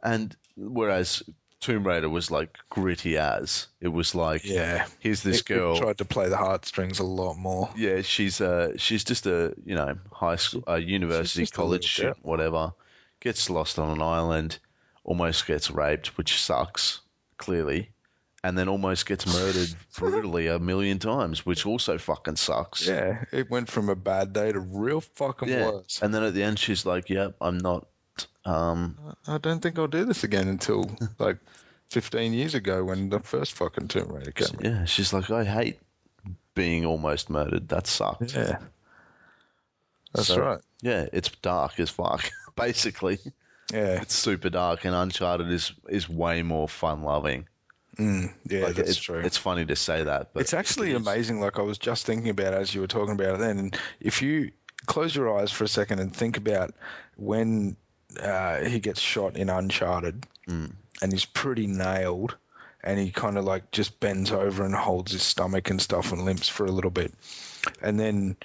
and whereas Tomb Raider was like gritty as it was like, Yeah. here's this It- it girl. tried to play the heartstrings a lot more. Yeah, she's uh she's just a you know high school, uh, university, just a college little student, whatever. Gets lost on an island, almost gets raped, which sucks clearly, and then almost gets murdered [laughs] brutally a million times, which also fucking sucks. Yeah, it went from a bad day to real fucking Yeah. worse. And then at the end, she's like, "Yep, I'm not." Um, I don't think I'll do this again until [laughs] like 15 years ago when the first fucking Tomb Raider came. out. yeah, she's like, "I hate being almost murdered. That sucks." Yeah, that's So- right. Yeah, it's dark as fuck. [laughs] Basically, Yeah, it's super dark, and Uncharted is is way more fun loving. mm, yeah, Like, that's it's, true. It's funny to say that, but it's actually it amazing. Like I was just thinking about as you were talking about it then. And if you close your eyes for a second and think about when uh, he gets shot in Uncharted Mm. and he's pretty nailed and he kind of like just bends over and holds his stomach and stuff and limps for a little bit. And then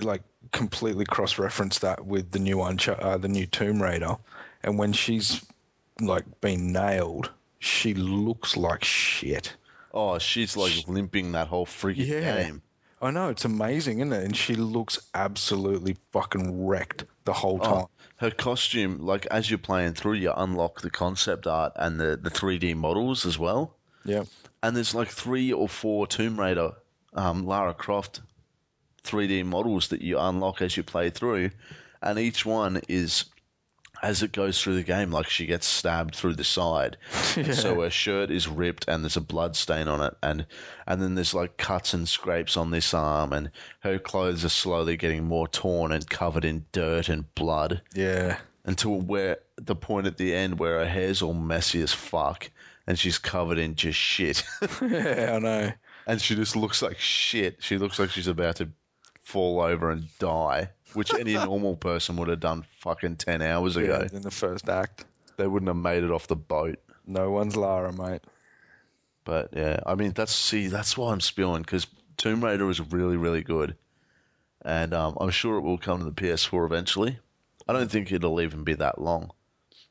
like completely cross reference that with the new Uncha- uh, the new Tomb Raider. And when she's like been nailed, she looks like shit. Oh, she's like limping that whole freaking Yeah. game. I know it's amazing, isn't it? And she looks absolutely fucking wrecked the whole time. Oh, her costume, like as you're playing through, you unlock the concept art and the, the 3D models as well. Yeah, And there's like three or four Tomb Raider, um, Lara Croft 3D models that you unlock as you play through. And each one is, as it goes through the game, like she gets stabbed through the side. [laughs] And so her shirt is ripped and there's a blood stain on it. And, and then there's like cuts and scrapes on this arm. And her clothes are slowly getting more torn and covered in dirt and blood yeah, until where the point at the end where her hair's all messy as fuck and she's covered in just shit. [laughs] yeah. I know. and she just looks like shit. She looks like she's about to fall over and die, which any [laughs] normal person would have done fucking 10 hours ago. Yeah, in the first act, They wouldn't have made it off the boat. no one's Lara, mate. But yeah, I mean, that's see, that's why I'm spewing because Tomb Raider is really, really good. And um, I'm sure it will come to the PS4 eventually. I don't think it'll even be that long.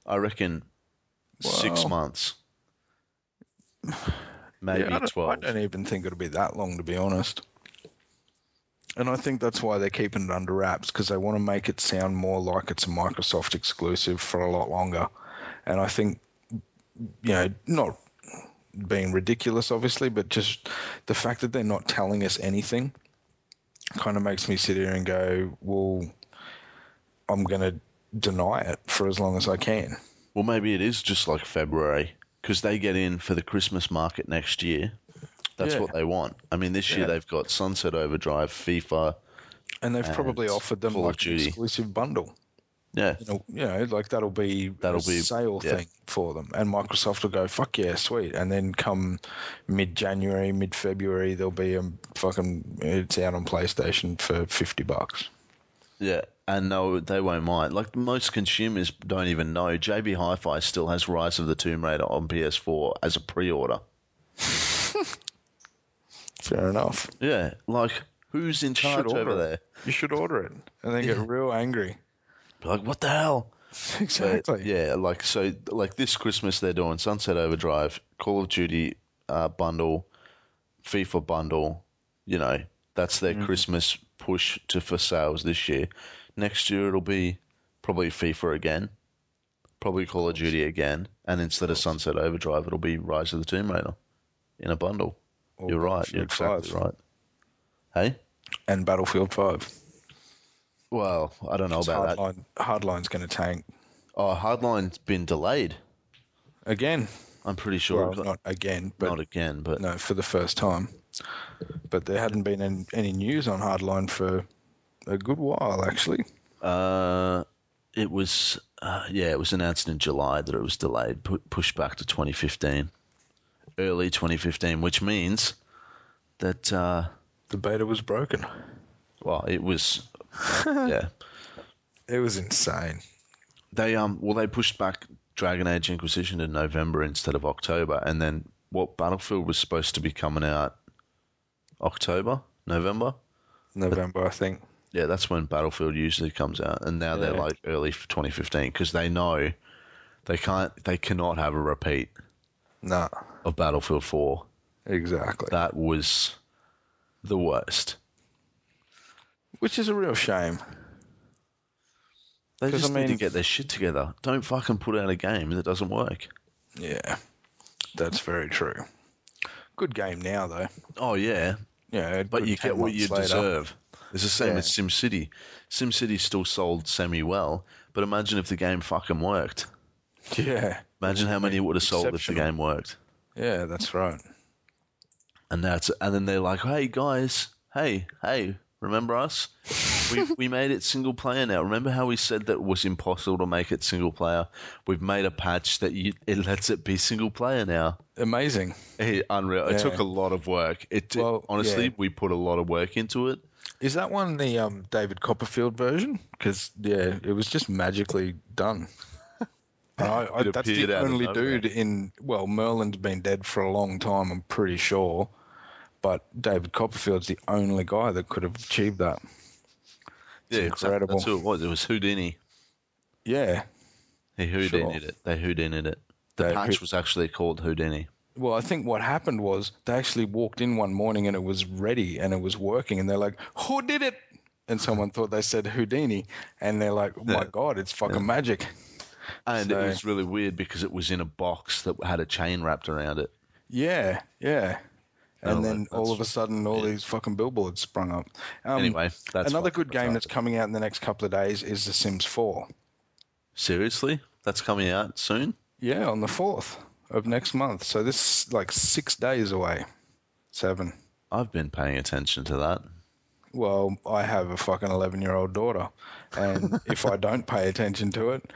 I reckon six months. [sighs] Maybe Yeah, I, 12. I don't even think it'll be that long, to be honest. And I think that's why they're keeping it under wraps because they want to make it sound more like it's a Microsoft exclusive for a lot longer. And I think, you know, not being ridiculous, obviously, but just the fact that they're not telling us anything kind of makes me sit here and go, well, I'm going to deny it for as long as I can. Well, maybe it is just like February because they get in for the Christmas market next year. That's Yeah. what they want. I mean, this year Yeah. they've got Sunset Overdrive, FIFA. And they've probably offered them Call like an exclusive bundle. Yeah, you know, you know, like that'll be That'll a be- sale yeah. thing for them, and Microsoft will go, "Fuck yeah, sweet," and then come mid January, mid February, there'll be a fucking it's out on PlayStation for fifty bucks. yeah. And no, they won't mind. Like most consumers don't even know. JB Hi-Fi still has Rise of the Tomb Raider on PS4 as a pre-order. [laughs] Fair enough. Yeah, like who's in charge order over it. there? You should order it, and then get real angry. Be like, what the hell? [laughs] But, Exactly. yeah, like so, like this Christmas they're doing Sunset Overdrive, Call of Duty uh, bundle, FIFA bundle. You know, that's their Christmas push to for sales this year. Next year it'll be probably FIFA again, probably Call of Duty again, and instead of Sunset Overdrive, it'll be Rise of the Tomb Raider in a bundle. You're right. You're exactly 5. right. Hey, And Battlefield 5. well, I don't know about that. Hardline, Hardline's going to tank. Oh, Hardline's been delayed. Again. I'm pretty sure. Well, not again, but not again, but no, for the first time. But there hadn't been any, any news on Hardline for a good while, actually. Uh, it was, uh, yeah, it was announced in July that it was delayed, pu- pushed back to 2015, early 2015, which means that, uh, The beta was broken. well, it was, [laughs] yeah, It was insane. they um, well, they pushed back Dragon Age Inquisition in November instead of October, and then what Battlefield was supposed to be coming out October, November. November, I think. Yeah, that's when Battlefield usually comes out, and now they're like early 2015 because they know they can't, they cannot have a repeat Nah, of Battlefield 4. exactly. That was the worst. Which is a real shame. They just I need to get their shit together. Don't fucking put out a game that doesn't work. Yeah, that's very true. Good game now, though. Oh yeah, Yeah, but you get what you later. deserve. It's the same Yeah. as SimCity. SimCity still sold semi well, but imagine if the game fucking worked. [laughs] Yeah, Imagine how many it would have sold if the game worked. yeah, that's right. And that's and then they're like, "Hey guys, hey, hey, remember us? We [laughs] we made it single player now. Remember how we said that it was impossible to make it single player? We've made a patch that you, it lets it be single player now. Amazing. Hey, unreal. It took a lot of work. It did- Well, honestly, yeah. we put a lot of work into it. Is that one the um, David Copperfield version? Because yeah, it was just magically done. I, [laughs] I, that's the only dude in. Well, Merlin's been dead for a long time. I'm pretty sure, but David Copperfield's the only guy that could have achieved that. Yeah, incredible. That's who it was. It was Houdini. Yeah. He Houdini'd Sure. it. They Houdini'd it. The They patch was actually called Houdini. Well, I think what happened was they actually walked in one morning and it was ready and it was working, and they're like, "Who did it?" And someone thought they said Houdini, and they're like, "Oh my Yeah. god, it's fucking magic!" And So- it was really weird because it was in a box that had a chain wrapped around it. Yeah, yeah. And Oh, then all of a sudden, all yeah. these fucking billboards sprung up. Um, anyway, that's another good game that's coming out in the next couple of days is The Sims 4. Seriously? That's coming out soon? Yeah, on the 4th of next month. So this is like six days away. Seven. I've been paying attention to that. Well, I have a fucking 11 year old daughter. And [laughs] if I don't pay attention to it,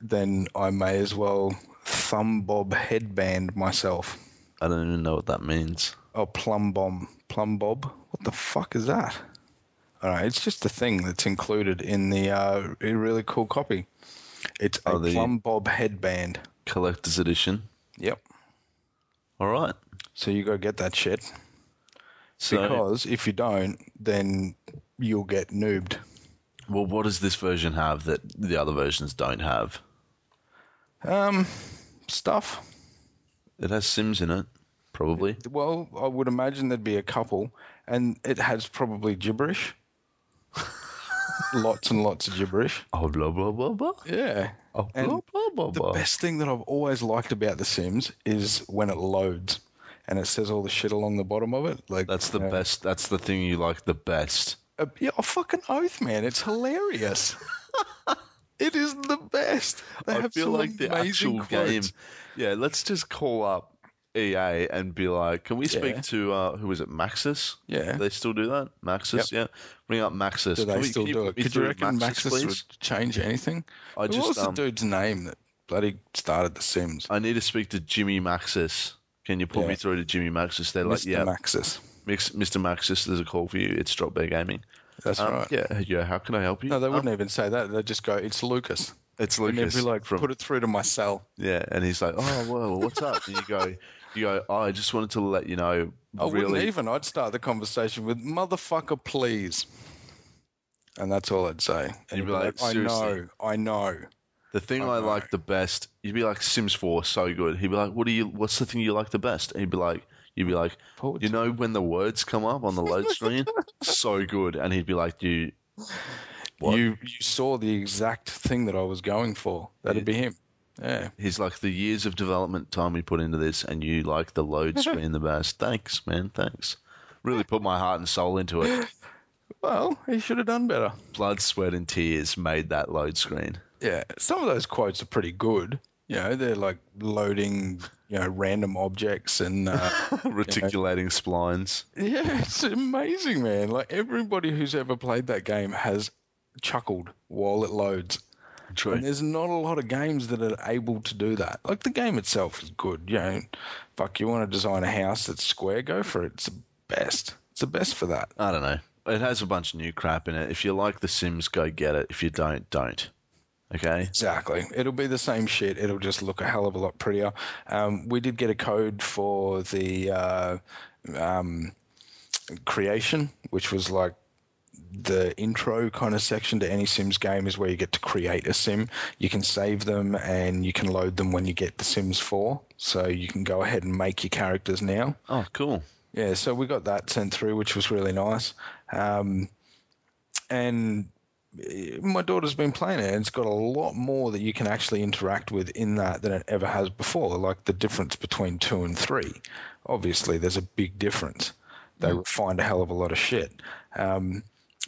then I may as well thumb bob headband myself. I don't even know what that means. Oh, plum bomb. Plum bob? What the fuck is that? All right, it's just a thing that's included in the uh, really cool copy. It's a Oh, plum bob headband. Collector's edition. Yep. All right. So you go get that shit So, because if you don't, then you'll get noobed. well, what does this version have that the other versions don't have? Um, stuff. It has Sims in it, probably. Well, I would imagine there'd be a couple, and it has probably gibberish. [laughs] lots and lots of gibberish. Oh, blah, blah, blah, blah. Yeah. Oh, And blah, blah, blah, The best thing that I've always liked about The Sims is when it loads and it says all the shit along the bottom of it. Like That's the uh, best. That's the thing you like the best. Uh, yeah, a fucking oath, man. It's hilarious. [laughs] it is the best. They I feel like the amazing actual game. Yeah, let's just call up EA and be like, can we speak Yeah. to uh, who is it, Maxis? Yeah. Do they still do that? Maxis, yeah. Bring up Maxis. Do they still do it? Could you reckon Maxis, please? would change anything? I just was the um, dude's name that bloody started The Sims? I need to speak to Jimmy Maxis. Can you put Yeah. me through to Jimmy Maxis? They're like, Mr. yeah, Maxis. Mr. Maxis, there's a call for you. It's Drop Bear Gaming. That's Um, right. Yeah, yeah. How can I help you? No, they Um, wouldn't even say that. They'd just go, "It's Lucas," It's and Lucas. they'd be like, from, "Put it through to my cell." yeah, and he's like, oh well, what's up? And you go, you go. Oh, I just wanted to let you know. I wouldn't really, even. I'd start the conversation with "motherfucker, please," and that's all I'd say. And You'd he'd be like, "I know, I know." The thing I I, like the best, you'd be like Sims 4, so good. He'd be like, "What do you? What's the thing you like the best?" And he'd be like, "You'd be like, Forward you know, when the words come up on the load screen, [laughs] so good." And he'd be like, "You, what? You you saw the exact thing that I was going for. That'd be him. Yeah. He's like the years of development time we put into this, and you like the load screen the best. [laughs] Thanks, man. Thanks. Really put my heart and soul into it. Well, he should have done better. Blood, sweat, and tears made that load screen. Yeah. Some of those quotes are pretty good. You know, they're like loading, you know, random objects and uh, [laughs] Reticulating splines. yeah, it's amazing, man. Like everybody who's ever played that game has chuckled while it loads. True. And there's not a lot of games that are able to do that. Like the game itself is good. You know, fuck, you want to design a house that's square, go for it. It's the best. It's the best for that. I don't know. It has a bunch of new crap in it. If you like The Sims, go get it. If you don't, don't. Okay? Exactly. It'll be the same shit. It'll just look a hell of a lot prettier. Um, we did get a code for the uh, um, creation, which was like the intro kind of section to any Sims game is where you get to create a sim. You can save them and you can load them when you get the Sims 4. So you can go ahead and make your characters now. Oh, cool. Yeah, so we got that sent through, which was really nice. Um, and my daughter's been playing it, and it's got a lot more that you can actually interact with in that than it ever has before. Like the difference between two and three. Obviously, there's a big difference. They refined a hell of a lot of shit. Um,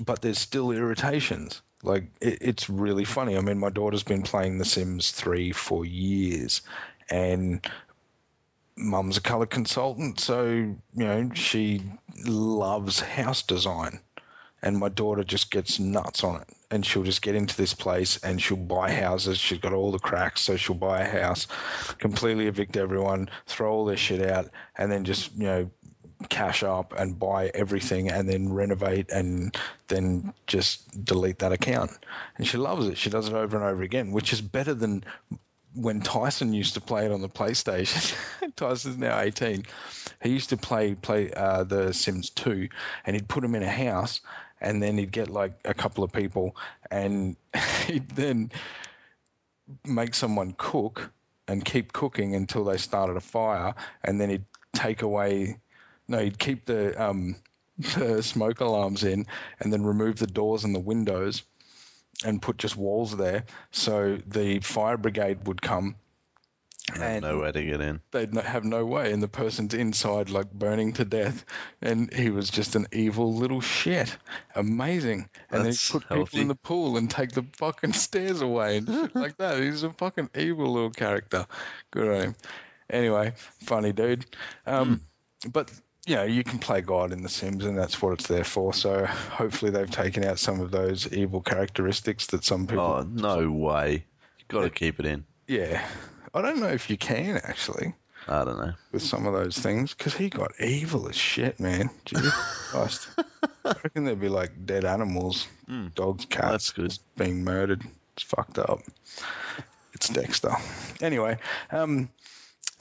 but there's still irritations. Like it, it's really funny. I mean, my daughter's been playing The Sims 3 for years, and mum's a color consultant, so you know she loves house design, and my daughter just gets nuts on it. And she'll just get into this place and she'll buy houses. She's got all the cracks, so she'll buy a house, completely evict everyone, throw all their shit out, and then just you know cash up and buy everything and then renovate and then just delete that account. And she loves it. She does it over and over again, which is better than when Tyson used to play it on the PlayStation. [laughs] Tyson's now 18. He used to play play uh, the Sims 2 and he'd put him in a house and then he'd get like a couple of people and [laughs] he'd then make someone cook and keep cooking until they started a fire and then he'd take away no, he'd keep the um, [laughs] the smoke alarms in, and then remove the doors and the windows, and put just walls there. So the fire brigade would come, and Nowhere to get in. they'd have no way, and the person's inside like burning to death, and he was just an evil little shit. Amazing. And then That's he'd put healthy. people in the pool and take the fucking [laughs] stairs away and shit like that. He's a fucking evil little character. Good on him. Anyway, funny dude. Um, Hmm. But you know, you can play God in The Sims, and that's what it's there for. So hopefully, they've taken out some of those evil characteristics that some people. Oh, no way. You've got to keep it in. Yeah, I don't know if you can actually I don't know. with some of those things because he got evil as shit, man. Jesus [laughs] Christ. I reckon there'd be like dead animals, dogs, cats. That's good. being murdered. It's fucked up. It's Dexter. Anyway, um,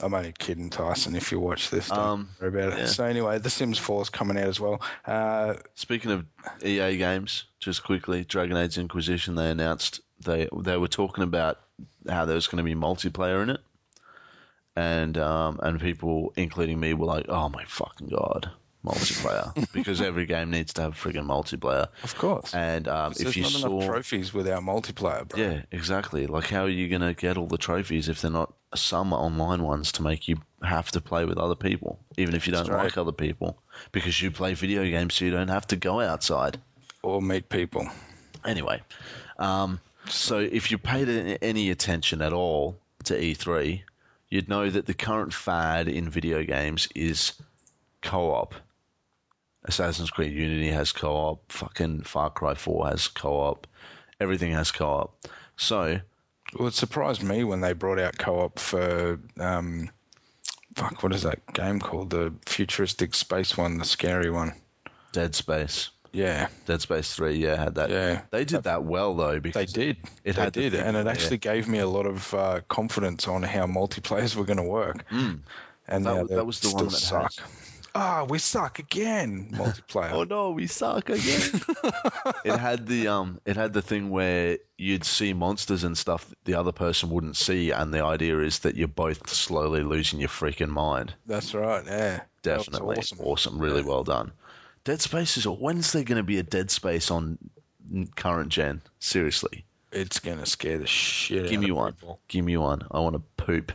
I'm only kidding, Tyson. If you watch this, don't Um, worry about it. yeah. So anyway, The Sims 4 is coming out as well. Uh, Speaking of EA games, just quickly, Dragon Age Inquisition, they announced they they were talking about how there was going to be multiplayer in it, and um, and people, including me, were like, "Oh my fucking god, multiplayer!" [laughs] because every game needs to have friggin' multiplayer. of course. And um, if you saw, trophies without multiplayer, bro. yeah, exactly. Like, how are you going to get all the trophies if they're not some online ones to make you have to play with other people, even if you don't right. like other people, because you play video games, so you don't have to go outside. Or meet people. Anyway, um, so if you paid any attention at all to E3, you'd know that the current fad in video games is co-op. Assassin's Creed Unity has co-op. Fucking Far Cry 4 has co-op. Everything has co-op. So Well, it surprised me when they brought out co-op for um, fuck, what is that game called? The futuristic space one, the scary one. Dead Space, Yeah, Dead Space 3, yeah, had that. Yeah. They did that well though they did. It they had did, and it yeah. actually gave me a lot of uh, confidence on how multiplayers were going to work. And Hmm. That was- that was the one that suck. Ah, we suck again. Multiplayer. [laughs] Oh no, we suck again. [laughs] it had the um, it had the thing where you'd see monsters and stuff that the other person wouldn't see, and the idea is that you're both slowly losing your freaking mind. That's right. Yeah. Definitely awesome. awesome. Really well done. Dead Space is when's there going to be a Dead Space on current gen? Seriously, It's gonna scare the shit out of people. give me one. people. Give me one. I want to poop.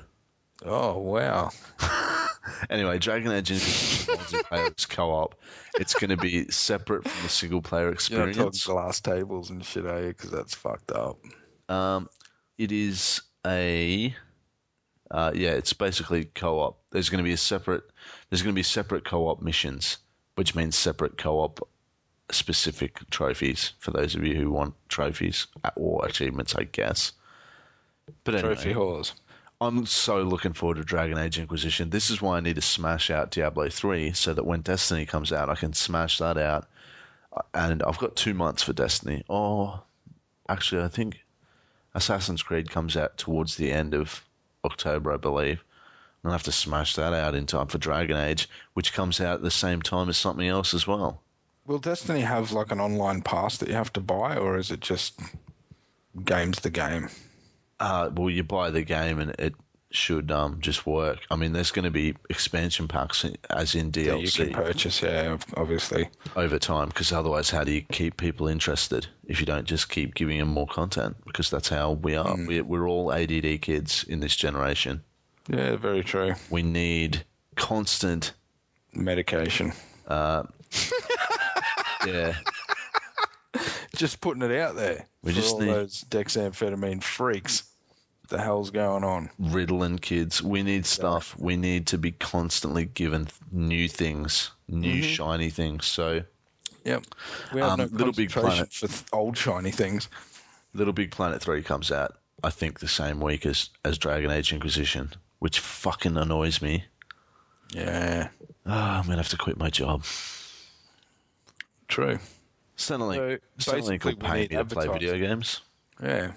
Oh wow. [laughs] Anyway, Dragon Age [laughs] multiplayer co-op. It's going to be separate from the single player You're not experience. glass tables and shit, are you? Because that's fucked up. Um, it is a uh, yeah, it's basically co-op. There's going to be a separate. There's going to be separate co-op missions, which means separate co-op specific trophies for those of you who want trophies or achievements, I guess. But anyway, Trophy whores. I'm so looking forward to Dragon Age Inquisition. This is why I need to smash out Diablo 3 so that when Destiny comes out, I can smash that out. And I've got two months for Destiny. Oh, actually, I think Assassin's Creed comes out towards the end of October, I believe. I'll have to smash that out in time for Dragon Age, which comes out at the same time as something else as well. Will Destiny have like an online pass that you have to buy, or is it just games the game? Uh, well, you buy the game and it should um, just work. I mean, there's going to be expansion packs, as in That you DLC. can purchase, yeah, obviously. over time because otherwise how do you keep people interested if you don't just keep giving them more content because that's how we are we're, we're all add kids in this generation Yeah, very true. we need constant Medication. [laughs] yeah Just putting it out there We for just all need- those dexamphetamine freaks. What the hell's going on? riddling kids we need stuff we need to be constantly given new things new Mm-hmm. shiny things so Yep. We have Um, no Little Big Planet. for th- old shiny things. little big planet 3 comes out i think the same week as, as dragon age inquisition which fucking annoys me Yeah, Ah, i'm gonna have to quit my job true. Centrelink, So, Centrelink basically will pay need me to play video games. Yeah.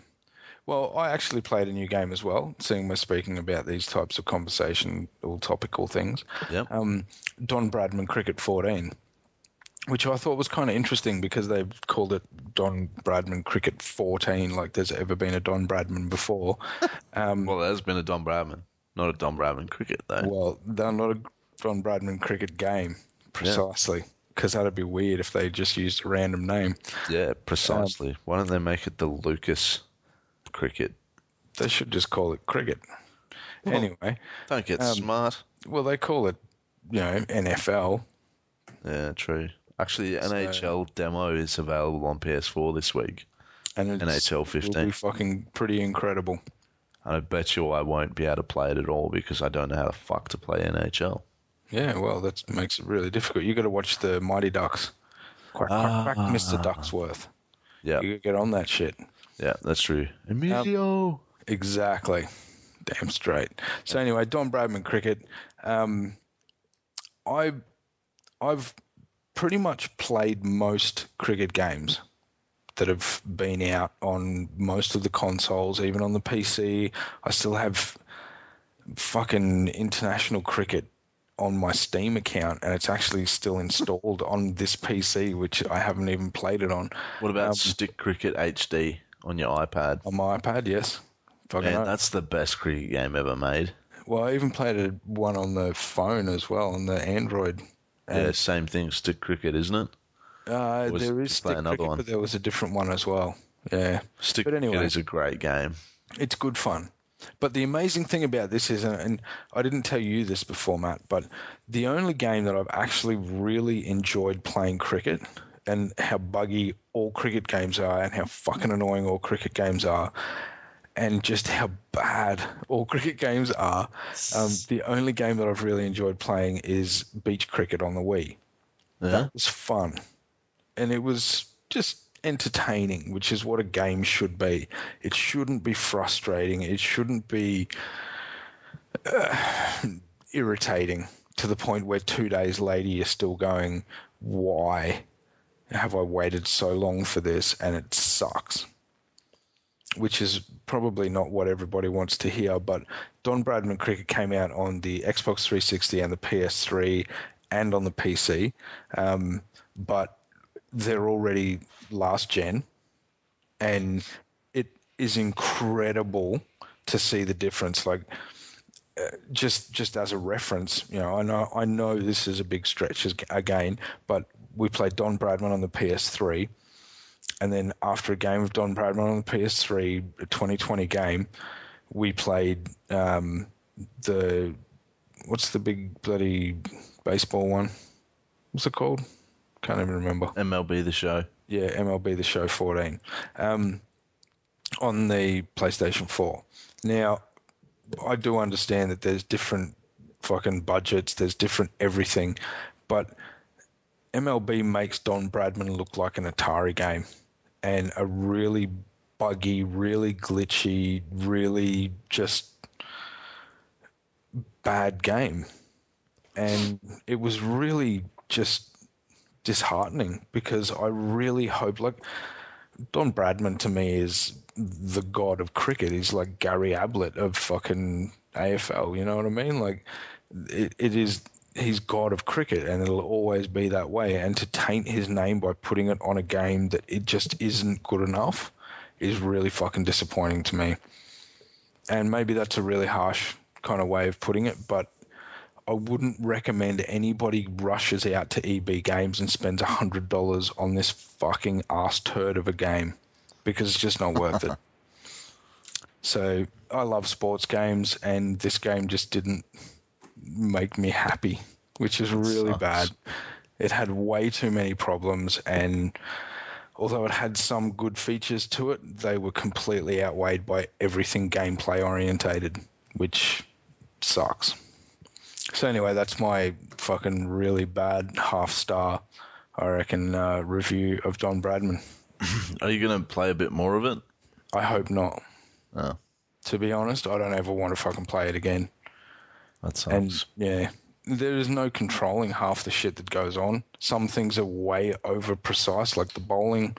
Well, I actually played a new game as well, seeing we're speaking about these types of conversation or topical things. Yep. Um, Don Bradman Cricket 14, which I thought was kind of interesting because they've called it Don Bradman Cricket 14, like there's ever been a Don Bradman before. [laughs] Um, well, there's been a Don Bradman, not a Don Bradman cricket though. well, they're not a Don Bradman cricket game, precisely. Because that'd be weird if they just used a random name. yeah, precisely. Um, Why don't they make it the Lucas cricket? They should just call it cricket. anyway, Don't get um, smart. well, they call it, you know, NFL. Yeah, true. Actually, the NHL demo is available on PS4 this week. And it's, NHL will 15. be fucking pretty incredible. And I bet you I won't be able to play it at all because I don't know how the fuck to play NHL. Yeah, well, that makes it really difficult. You got to watch the Mighty Ducks. Quack, quack, quack, Ah. Mr. Ducksworth. Yeah, You get on that shit. yeah, that's true. Emilio. Exactly. Damn straight. So anyway, Don Bradman cricket. Um, I, I've pretty much played most cricket games that have been out on most of the consoles, even on the PC. I still have fucking international cricket on my Steam account, and it's actually still installed on this PC, which I haven't even played it on. what about um, Stick Cricket HD on your iPad? On my iPad, yes. Fucking Man, that's the best cricket game ever made. Well, I even played one on the phone as well, on the Android. Yeah, same thing. Stick cricket, isn't it? Uh, was- there is just play stick another cricket, one. but there was a different one as well. Yeah, Stick But anyway. cricket is a great game. it's good fun. But the amazing thing about this is, and- and I didn't tell you this before, Matt, but the only game that I've actually really enjoyed playing cricket and how buggy all cricket games are and how fucking annoying all cricket games are and just how bad all cricket games are. Um, the only game that I've really enjoyed playing is beach cricket on the Wii. Yeah. That was fun. And it was just entertaining, which is what a game should be. It shouldn't be frustrating. It shouldn't be uh, irritating to the point where two days later you're still going, why have I waited so long for this? And it sucks. Which is probably not what everybody wants to hear, but Don Bradman Cricket came out on the Xbox 360 and the PS3 and on the PC, um, but they're already last gen, and it is incredible to see the difference. Like uh, just just as a reference, you know, I know I know this is a big stretch again, but we played Don Bradman on the PS3, and then after a game of Don Bradman on the PS3, a 2020 game, we played um, the what's the big bloody baseball one? What's it called? Can't even remember. MLB the show. Yeah, MLB The Show 14 um, on the PlayStation 4. Now, I do understand that there's different fucking budgets, there's different everything, but MLB makes Don Bradman look like an Atari game and a really buggy, really glitchy, really just bad game. And it was really just disheartening because I really hope like Don Bradman to me is the god of cricket. He's like Gary Ablett of fucking AFL. You know what I mean? Like it, it is. He's god of cricket, and it'll always be that way. And to taint his name by putting it on a game that it just isn't good enough is really fucking disappointing to me. And maybe that's a really harsh kind of way of putting it, but I wouldn't recommend anybody rushes out to EB Games and spends hundred dollars on this fucking ass turd of a game because it's just not worth it. [laughs] So I love sports games, and this game just didn't make me happy, which is really bad. It had way too many problems, and although it had some good features to it, they were completely outweighed by everything gameplay orientated, which sucks. So anyway, that's my fucking really bad half star, I reckon, uh, review of Don Bradman. [laughs] Are you going to play a bit more of it? I hope not. Oh, To be honest, I don't ever want to fucking play it again. that sucks. And yeah, there is no controlling half the shit that goes on. Some things are way over precise, like the bowling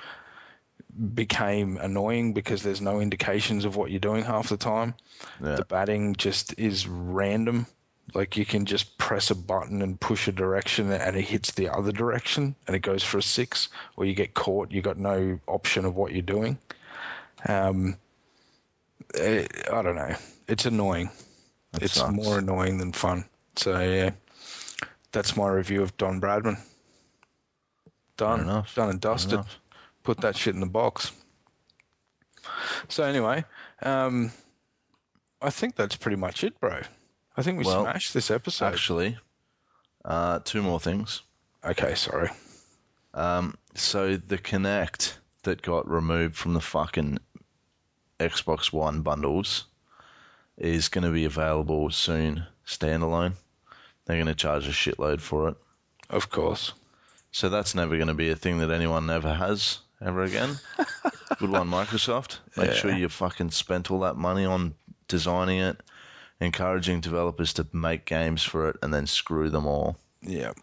became annoying because there's no indications of what you're doing half the time. yeah. The batting just is random. Like you can just press a button and push a direction and it hits the other direction and it goes for a six, or you get caught, you got no option of what you're doing. Um, it, I don't know. It's annoying. That it's sucks. more annoying than fun. So yeah, that's my review of Don Bradman. Done, done and dusted. Put that shit in the box. So anyway, um, I think that's pretty much it, bro. I think we Well, smashed this episode. Actually, uh, two more things. okay, sorry. Um, so the Kinect that got removed from the fucking Xbox One bundles is going to be available soon, standalone. They're going to charge a shitload for it. Of course. So that's never going to be a thing that anyone ever has ever again. [laughs] Good one, Microsoft. Make sure you fucking spent all that money on designing it, encouraging developers to make games for it, and then screw them all. Yeah.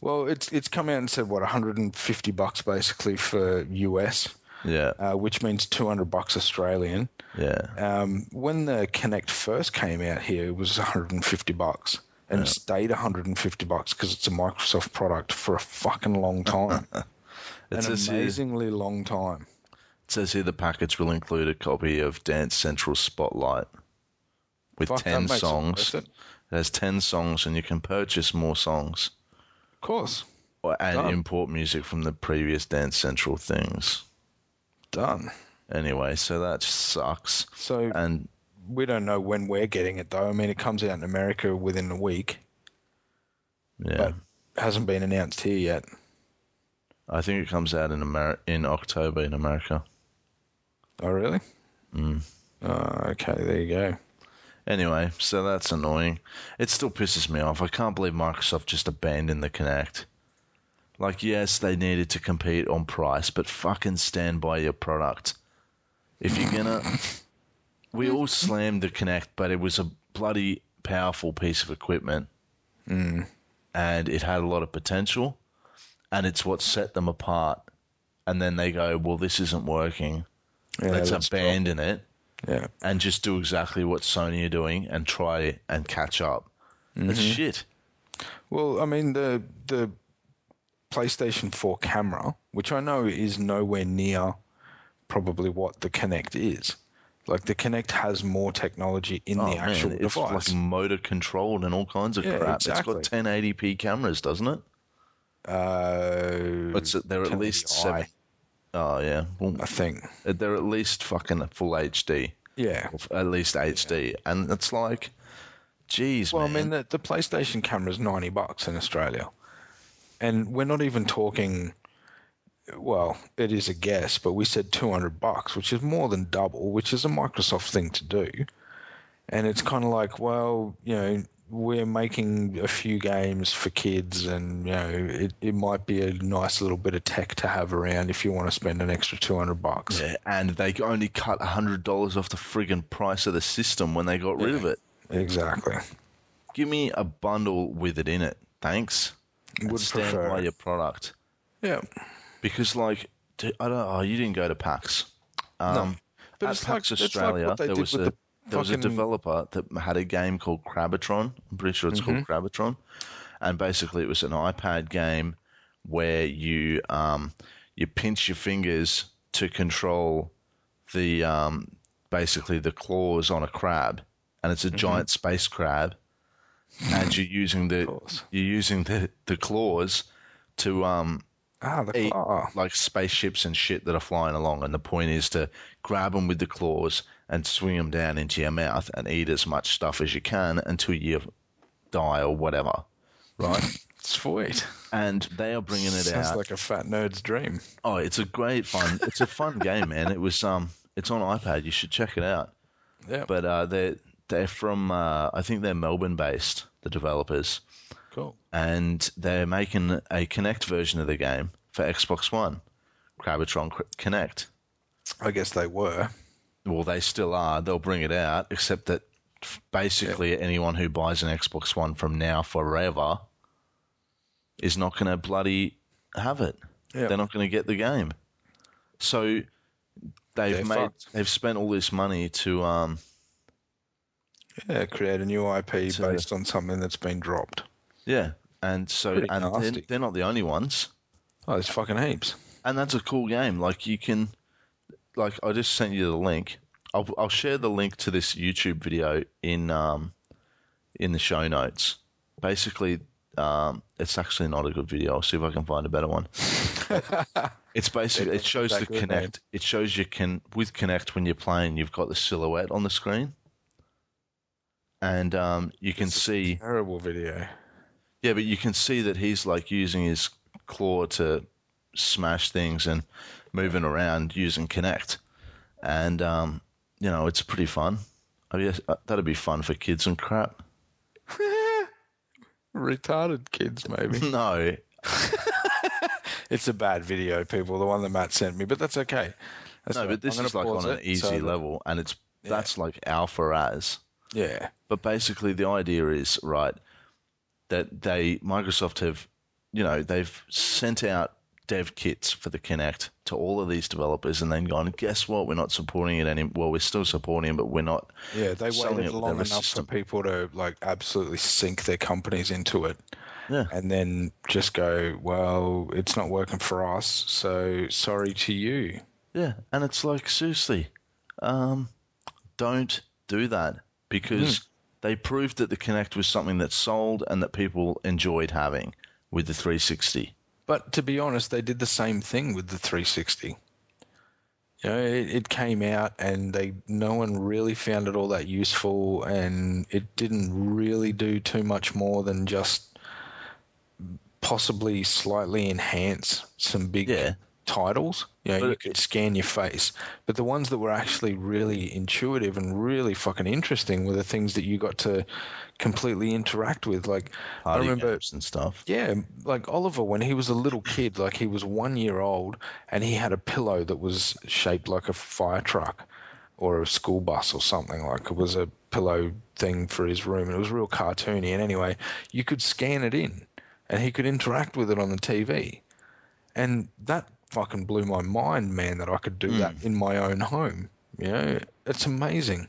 Well, it's it's come out and said what 150 bucks basically for US, Yeah, uh, which means 200 bucks Australian. yeah. Um, when the Kinect first came out here, it was 150 bucks, and it stayed 150 bucks because it's a Microsoft product for a fucking long time, [laughs] an says, here, amazingly long time. It says here the package will include a copy of Dance Central Spotlight with Fuck, 10 songs. worth It it. has 10 songs, and you can purchase more songs Of course, or, and Done. import music from the previous Dance Central things. done. Anyway, so that sucks. So And we don't know when we're getting it though. I mean, it comes out in America within a week, yeah. but hasn't been announced here yet. I think it comes out in Amer- in October in America. Oh, really? Mm. Oh, okay, there you go. Anyway, so that's annoying. It still pisses me off. I can't believe Microsoft just abandoned the Kinect. Like, yes, they needed to compete on price, but fucking stand by your product. If you're gonna, we all slammed the Kinect, but it was a bloody powerful piece of equipment, Mm. and it had a lot of potential, and it's what set them apart. And then they go, well, this isn't working. Yeah, Let's abandon it Yeah. and just do exactly what Sony are doing and try and catch up. That's Mhm. shit. Well, I mean the the PlayStation 4 camera, which I know is nowhere near probably what the Kinect is. Like the Kinect has more technology in Oh, the actual man, it's device. like motor controlled and all kinds of Yeah, crap. exactly. It's got 1080p cameras, doesn't it? uh, But it's- they're at least seven. Oh yeah, well, I think. they're at least fucking full HD, Yeah. at least HD, and it's like, geez, Well, man. I mean, the, the PlayStation camera is 90 bucks in Australia. And we're not even talking, well, it is a guess, but we said 200 bucks, which is more than double, which is a Microsoft thing to do. And it's kind of like, well, you know, we're making a few games for kids, and, you know, it, it might be a nice little bit of tech to have around if you want to spend an extra 200 bucks. yeah, and they only cut hundred dollars off the friggin' price of the system when they got rid of it. Exactly. Give me a bundle with it in it, thanks. And Would stand prefer. by your product Yeah. because, like, I don't. Oh, you didn't go to PAX. Um, But at it's like, PAX it's like Australia, what they there did was with a the there was a developer that had a game called Crabitron. I'm pretty sure it's called Mm-hmm. Crabitron, and basically it was an iPad game where you um, you pinch your fingers to control the um, basically the claws on a crab, and it's a giant space crab, and you're using the Mm-hmm. you're using the the claws to um, Ah, the eat like spaceships and shit that are flying along, and the point is to grab them with the claws and swing them down into your mouth and eat as much stuff as you can until you die or whatever, right? it's Sweet. and they are bringing it Sounds out. Sounds like a fat nerd's dream. oh, it's a great fun. It's a fun [laughs] game, man. It was um, it's on iPad. You should check it out. Yeah. But uh, they're they're from uh, I think they're Melbourne based, the developers, cool. and they're making a Kinect version of the game for Xbox One, Crabitron Kinect. I guess they were. Well, they still are. They'll bring it out, except that basically anyone who buys an Xbox One from now forever is not going to bloody have it. Yeah. They're not going to get the game. So they've They're made fucked. they've spent all this money to um Yeah, create a new IP So- based on something that's been dropped. yeah, and so Pretty and they're, they're not the only ones. Oh, there's fucking heaps. and that's a cool game. Like you can, like I just sent you the link. I'll I'll share the link to this YouTube video in um in the show notes. Basically, um, it's actually not a good video. I'll see if I can find a better one. [laughs] it's basically it shows the good, Kinect. It shows you can with Kinect when you're playing. You've got the silhouette on the screen, and um, you can see Terrible video. yeah, but you can see that he's like using his claw to smash things and moving around using Kinect, and um, you know it's pretty fun. I guess uh, that'd be fun for kids and crap. [laughs] Retarded kids, maybe. [laughs] No, [laughs] it's a bad video, people. The one that Matt sent me, but that's okay. That's no, all but this is like on an easy so level, and it's Yeah. that's like alpha as. Yeah. But basically, the idea is right that they Microsoft have, you know, they've sent out dev kits for the Kinect to all of these developers, and then gone, guess what? We're not supporting it anymore. Well, we're still supporting it, but we're not. Yeah, they waited long enough system. for people to like absolutely sink their companies into it, Yeah. and then just go, "Well, it's not working for us, so sorry to you." Yeah, and it's like seriously, um, don't do that because they proved that the Kinect was something that sold and that people enjoyed having with the 360. But to be honest, they did the same thing with the 360. You know, it, it came out and they no one really found it all that useful, and it didn't really do too much more than just possibly slightly enhance some big Yeah. Titles. You know, But you could scan your face, but the ones that were actually really intuitive and really fucking interesting were the things that you got to completely interact with. Like I remember and stuff. yeah, like Oliver when he was a little kid, like he was one year old, and he had a pillow that was shaped like a fire truck or a school bus or something. Like it was a pillow thing for his room, and it was real cartoony. And anyway, you could scan it in, and he could interact with it on the TV, and that fucking blew my mind, man. That I could do that in my own home. You know, it's amazing.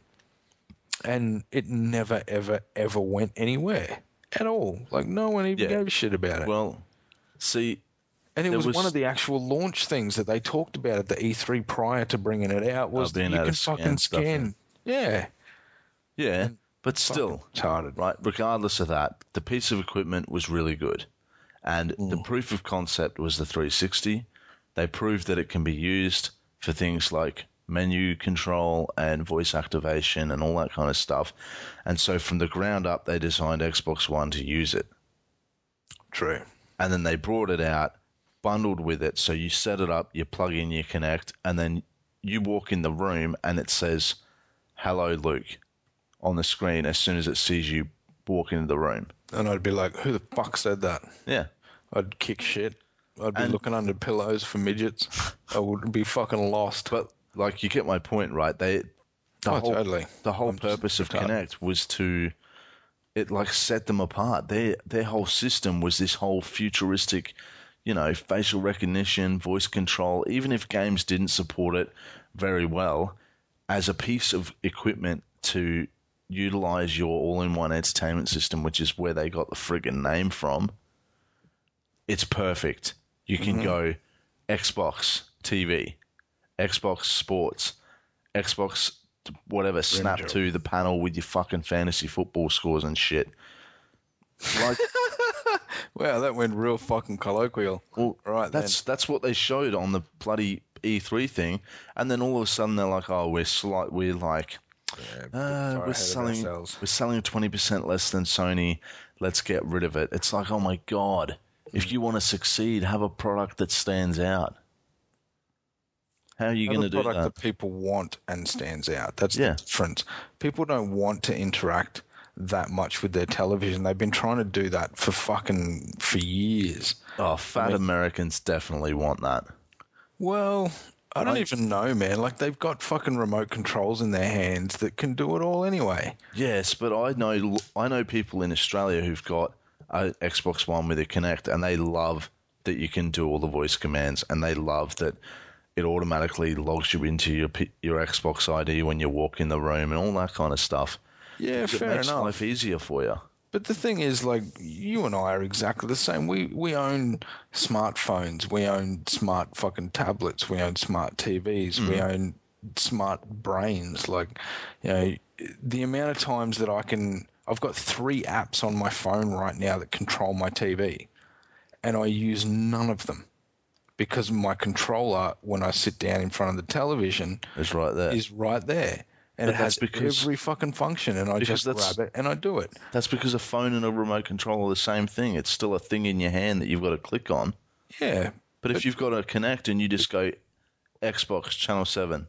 And it never, ever, ever went anywhere at all. Like no one even Yeah. gave a shit about it. Well, see, and it was, was- one of the actual launch things that they talked about at the E3 prior to bringing it out was Oh, that you can scan fucking stuff in. scan. Yeah, yeah, but still, retarded. right? Regardless of that, the piece of equipment was really good, and the Mm. proof of concept was the 360. They proved that it can be used for things like menu control and voice activation and all that kind of stuff. And so, from the ground up, they designed Xbox One to use it. True. and then they brought it out bundled with it so you set it up you plug in you connect and then you walk in the room and it says hello luke on the screen as soon as it sees you walk into the room And I'd be like, who the fuck said that? yeah I'd kick shit. I'd be And- looking under pillows for midgets. I would be fucking lost. but like you get my point right they the Oh, whole totally. the whole I'm purpose of Kinect was to it like set them apart their their whole system was this whole futuristic you know facial recognition voice control even if games didn't support it very well as a piece of equipment to utilize your all-in-one entertainment system which is where they got the friggin' name from it's perfect you can Mm-hmm. go xbox tv xbox sports xbox whatever snap to the panel with your fucking fantasy football scores and shit like [laughs] Wow, that went real fucking colloquial. well, Right that's that's what they showed on the bloody E3 thing, and then all of a sudden they're like, "Oh, we're slight, we're like, uh, far ahead we're selling, we're selling twenty percent less than Sony. Let's get rid of it." It's like, oh my god, if you want to succeed, have a product that stands out. How are you going to do that? product that? people want and stands out. That's Yeah. the difference. People don't want to interact that much with their television. They've been trying to do that for fucking for years. Oh, fat mean- Americans definitely want that. Well, I don't even know, man. Like they've got fucking remote controls in their hands that can do it all anyway. Yes, but I know I know people in Australia who've got a Xbox One with a Kinect, and they love that you can do all the voice commands, and they love that it automatically logs you into your your Xbox ID when you walk in the room and all that kind of stuff. Yeah, it fair makes enough. life easier for you. But the thing is, like, you and I are exactly the same. We we own smartphones, we own smart fucking tablets, we own smart TVs, we mm. own smart brains. Like, you know, the amount of times that I can, I've got three apps on my phone right now that control my TV, and I use none of them because my controller, when I sit down in front of the television, is right there. is right there. And But it has because- every fucking function, and I just grab it and I do it. That's because a phone and a remote control are the same thing. It's still a thing in your hand that you've got to click on. Yeah, But if you've got a Kinect and you just go Xbox Channel 7,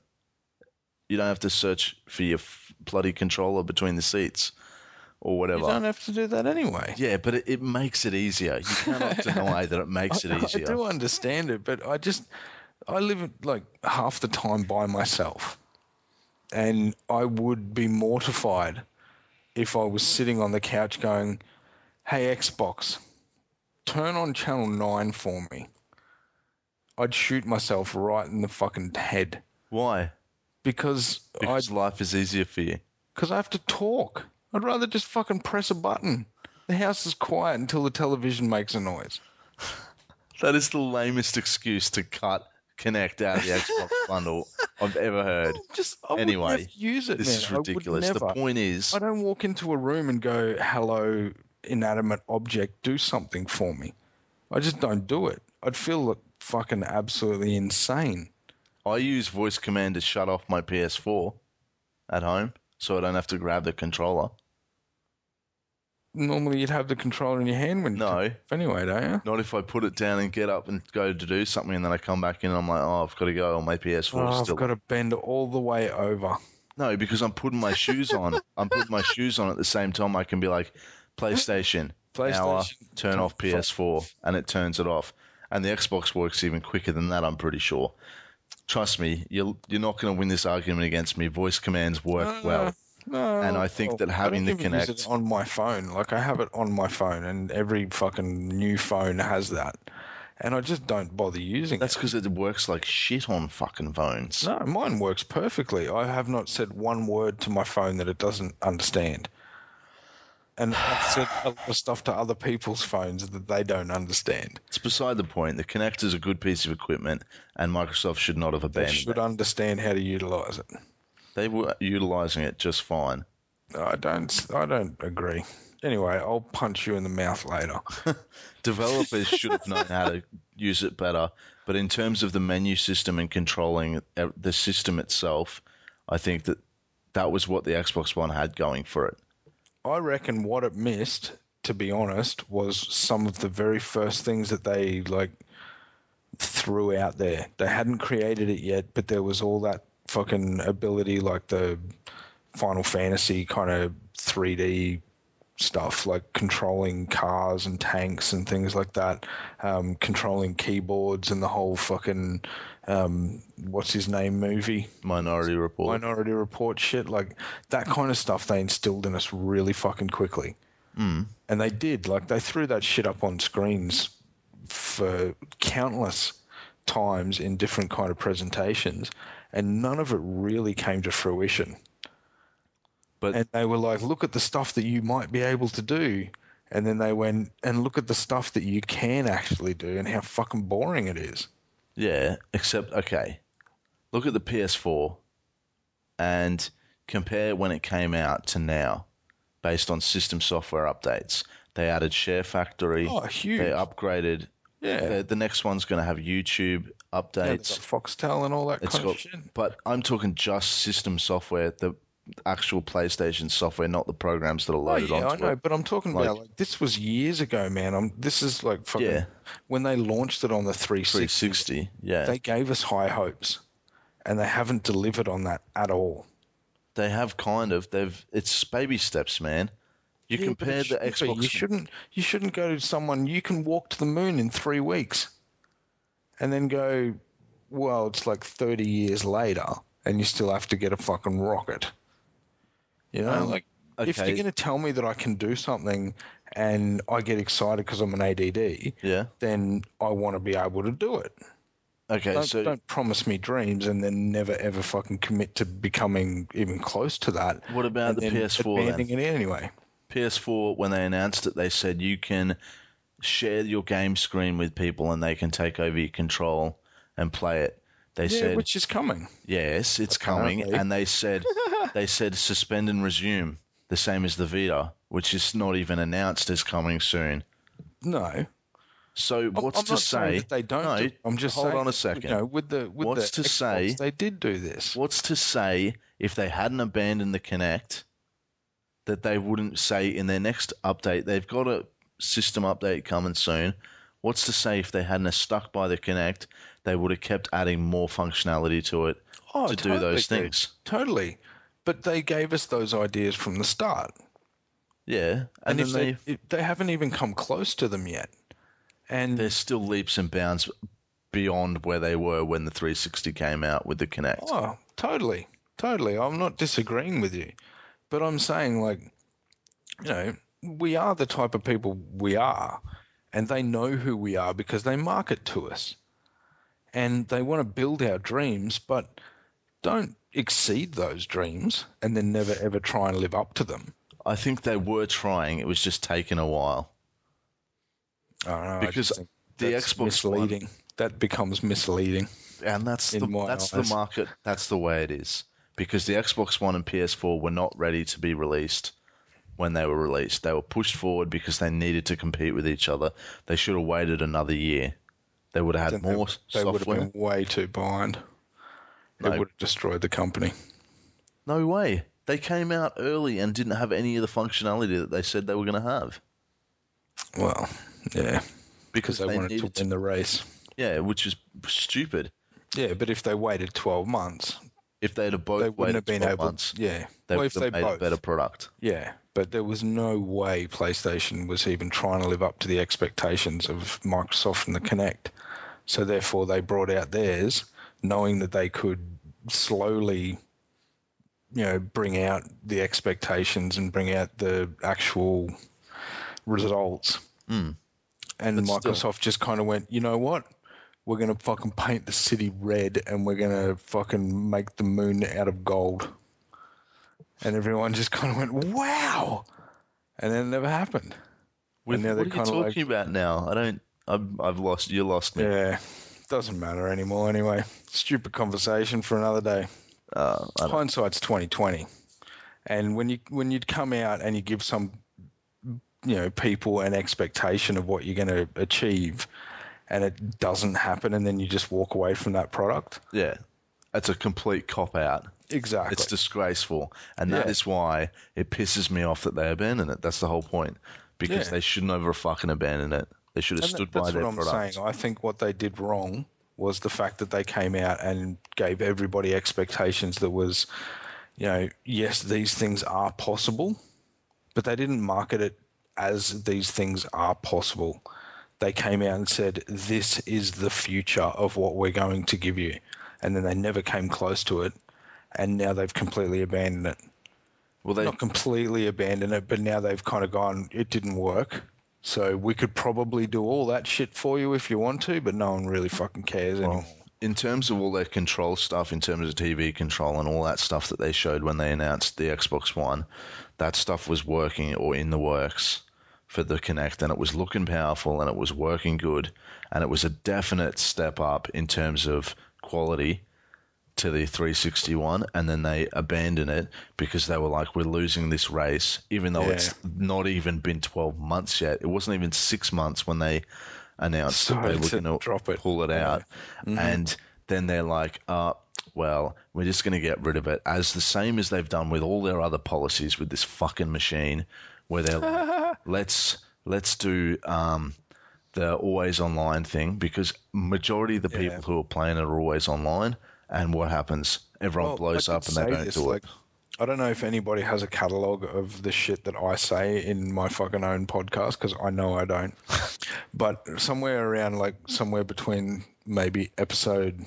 you don't have to search for your f- bloody controller between the seats or You whatever. don't have to do that anyway. Yeah, but it, it makes it easier. You cannot [laughs] deny that it makes it easier. I do understand it, but I just I live like half the time by myself, and I would be mortified if I was sitting on the couch going, "Hey Xbox, turn on channel nine for me." I'd shoot myself right in the fucking head Why? because I Because life is easier for you. because I have to talk. I'd rather just fucking press a button. The house is quiet until the television makes a noise. [laughs] That is the lamest excuse to cut Kinect out of the Xbox [laughs] bundle I've ever heard. Just I Anyway, use it. This man. is ridiculous. The point is, I don't walk into a room and go, "Hello, inanimate object, do something for me." I just don't do it. I'd feel like fucking absolutely insane. I use voice command to shut off my PS4 at home so I don't have to grab the controller. Normally, you'd have the controller in your hand when you No. anyway, don't you? Not if I put it down and get up and go to do something, and then I come back in and I'm like, oh, I've got to go on my PS4 Oh, I've got to bend all the way over. No, because I'm putting my shoes on. [laughs] I'm putting my shoes on at the same time. I can be like, PlayStation, hour, PlayStation, turn off. PS4, and it turns it off. And the Xbox works even quicker than that. I'm pretty sure. Trust me, you're you're not going to win this argument against me. Voice commands work Uh, well. No, And uh, I think that having the it on my phone, like I have it on my phone, and every fucking new phone has that, and I just don't bother using That's it. That's because it works like shit on fucking phones. No, mine works perfectly. I have not said one word to my phone that it doesn't understand. and I've said a lot of stuff to other people's phones that they don't understand. It's beside the point. The Kinect is a good piece of equipment, and Microsoft should not have They abandoned should it. understand how to utilize it. They were utilizing it just fine. I don't. I don't agree. Anyway, I'll punch you in the mouth later. [laughs] Developers should have known how to use it better, but in terms of the menu system and controlling uh, the system itself, I think that that was what the Xbox One had going for it. I reckon what it missed, to be honest, was some of the very first things that they like threw out there. They hadn't created it yet, but there was all that fucking ability, like the Final Fantasy kind of 3D stuff, like controlling cars and tanks and things like that, um, controlling keyboards and the whole fucking um, what's his name movie. Minority Report. Minority Report shit, like that kind of stuff they instilled in us really fucking quickly. Mm. And they did, like they threw that shit up on screens for countless times in different kind of presentations, and none of it really came to fruition. But And they were like, look at the stuff that you might be able to do. And then they went and look at the stuff that you can actually do and how fucking boring it is. Yeah, except okay. Look at the PS4 and compare when it came out to now, based on system software updates. They added Share Factory. Oh, huge. They upgraded. Yeah. The, the next one's going to have YouTube Yeah, updates. Foxtel and all that it's kind got, of shit. but I'm talking just system software, the actual PlayStation software, not the programs that are loaded Oh loaded yeah, I know, it. but I'm talking about Like- like this was years ago, man. I'm this is like fucking Yeah. when they launched it on the 360. 360, yeah. They gave us high hopes, and they haven't delivered on that at all. They have kind of. They've. It's baby steps, man. You Yeah, compare the be. Xbox. You shouldn't. You shouldn't go to someone. You can walk to the moon in three weeks, and then go. Well, it's like thirty years later, and you still have to get a fucking rocket. You know, Um, like if you're going to tell me that I can do something, and I get excited because I'm an ADD, Yeah. then I want to be able to do it. Okay. Don't, so don't promise me dreams and then never ever fucking commit to becoming even close to that. what about the then PS4 then? it anyway. PS4, when they announced it, they said you can share your game screen with people and they can take over your control and play it. They Yeah, said which is coming. yes, it's coming, [laughs] and they said they said suspend and resume, the same as the Vita, which is not even announced as coming soon. No, So what's I'm to not say? that they don't. No, do. I'm just hold saying, on a second. You know, with the with What's the to Xbox, say- they did do this. What's to say if they hadn't abandoned the Kinect that they wouldn't say in their next update they've got a system update coming soon. What's to say if they hadn't stuck by the Kinect, they would have kept adding more functionality to it Oh, to do those things. Totally, but they gave us those ideas from the start, Yeah, and, and, if they, they they haven't even come close to them yet. And there's still leaps and bounds beyond where they were when the 360 came out with the Kinect. Oh, totally, totally. I'm not disagreeing with you, but I'm saying like, you know, we are the type of people we are, and they know who we are because they market to us, and they want to build our dreams, but don't exceed those dreams and then never ever try and live up to them. I think they were trying. It was just taking a while. I don't know, Because the Xbox One- That becomes misleading. and that's the that's the market. That's the way it is because the Xbox One and PS4 were not ready to be released when they were released. They were pushed forward because they needed to compete with each other. They should have waited another year. They would have had more they, they would software. have been way too behind. It No. would have destroyed the company. No way. They came out early and didn't have any of the functionality that they said they were going to have Well, yeah, because they, they wanted needed to to. win the race. Yeah, which is stupid. Yeah, but if they waited 12 months, If they'd have both they wouldn't have been able. months, Yeah, they well, would have they made both. a better product. Yeah, but there was no way PlayStation was even trying to live up to the expectations of Microsoft and the Kinect. So therefore, they brought out theirs, knowing that they could slowly, you know, bring out the expectations and bring out the actual results. Mm. And But still- Microsoft just kind of went, you know what? We're gonna fucking paint the city red, and we're gonna fucking make the moon out of gold. And everyone just kind of went, wow. and then it never happened. With, what they're you talking like- about now? I don't. I've, I've lost. You lost me. Yeah, doesn't matter anymore anyway. Stupid conversation for another day. Uh, Hindsight's twenty twenty, and when you when you'd come out and you give some, you know, people an expectation of what you're going to achieve, and it doesn't happen, and then you just walk away from that product. yeah, it's a complete cop out. Exactly. It's disgraceful, and that Yeah. is why it pisses me off that they abandon it. That's the whole point, because Yeah. they shouldn't have fucking abandoned it. They should have And stood that's by their product. That's what I'm saying. I think what they did wrong was the fact that they came out and gave everybody expectations that was, you know, yes, these things are possible, but they didn't market it as these things are possible. They came out and said, this is the future of what we're going to give you. And then they never came close to it. And now they've completely abandoned it. Well, they Not completely abandoned it, but now they've kind of gone, it didn't work. So we could probably do all that shit for you if you want to, but no one really fucking cares anymore. in terms of all their control stuff, in terms of TV control and all that stuff that they showed when they announced the Xbox One, that stuff was working or in the works for the Kinect, and it was looking powerful and it was working good, and it was a definite step up in terms of quality to the 361 and then they abandoned it because they were like we're losing this race even though it's not even been 12 months yet it wasn't even 6 months when they announced that they were going to drop it. pull it out Mm-hmm. and then they're like uh well we're just going to get rid of it as the same as they've done with all their other policies with this fucking machine where they're like, [laughs] let's let's do um the always online thing because majority of the Yeah. people who are playing it are always online and what happens everyone Well, blows up and they don't this, do like, it I don't know if anybody has a catalog of the shit that I say in my fucking own podcast because I know I don't. [laughs] but somewhere around like somewhere between maybe episode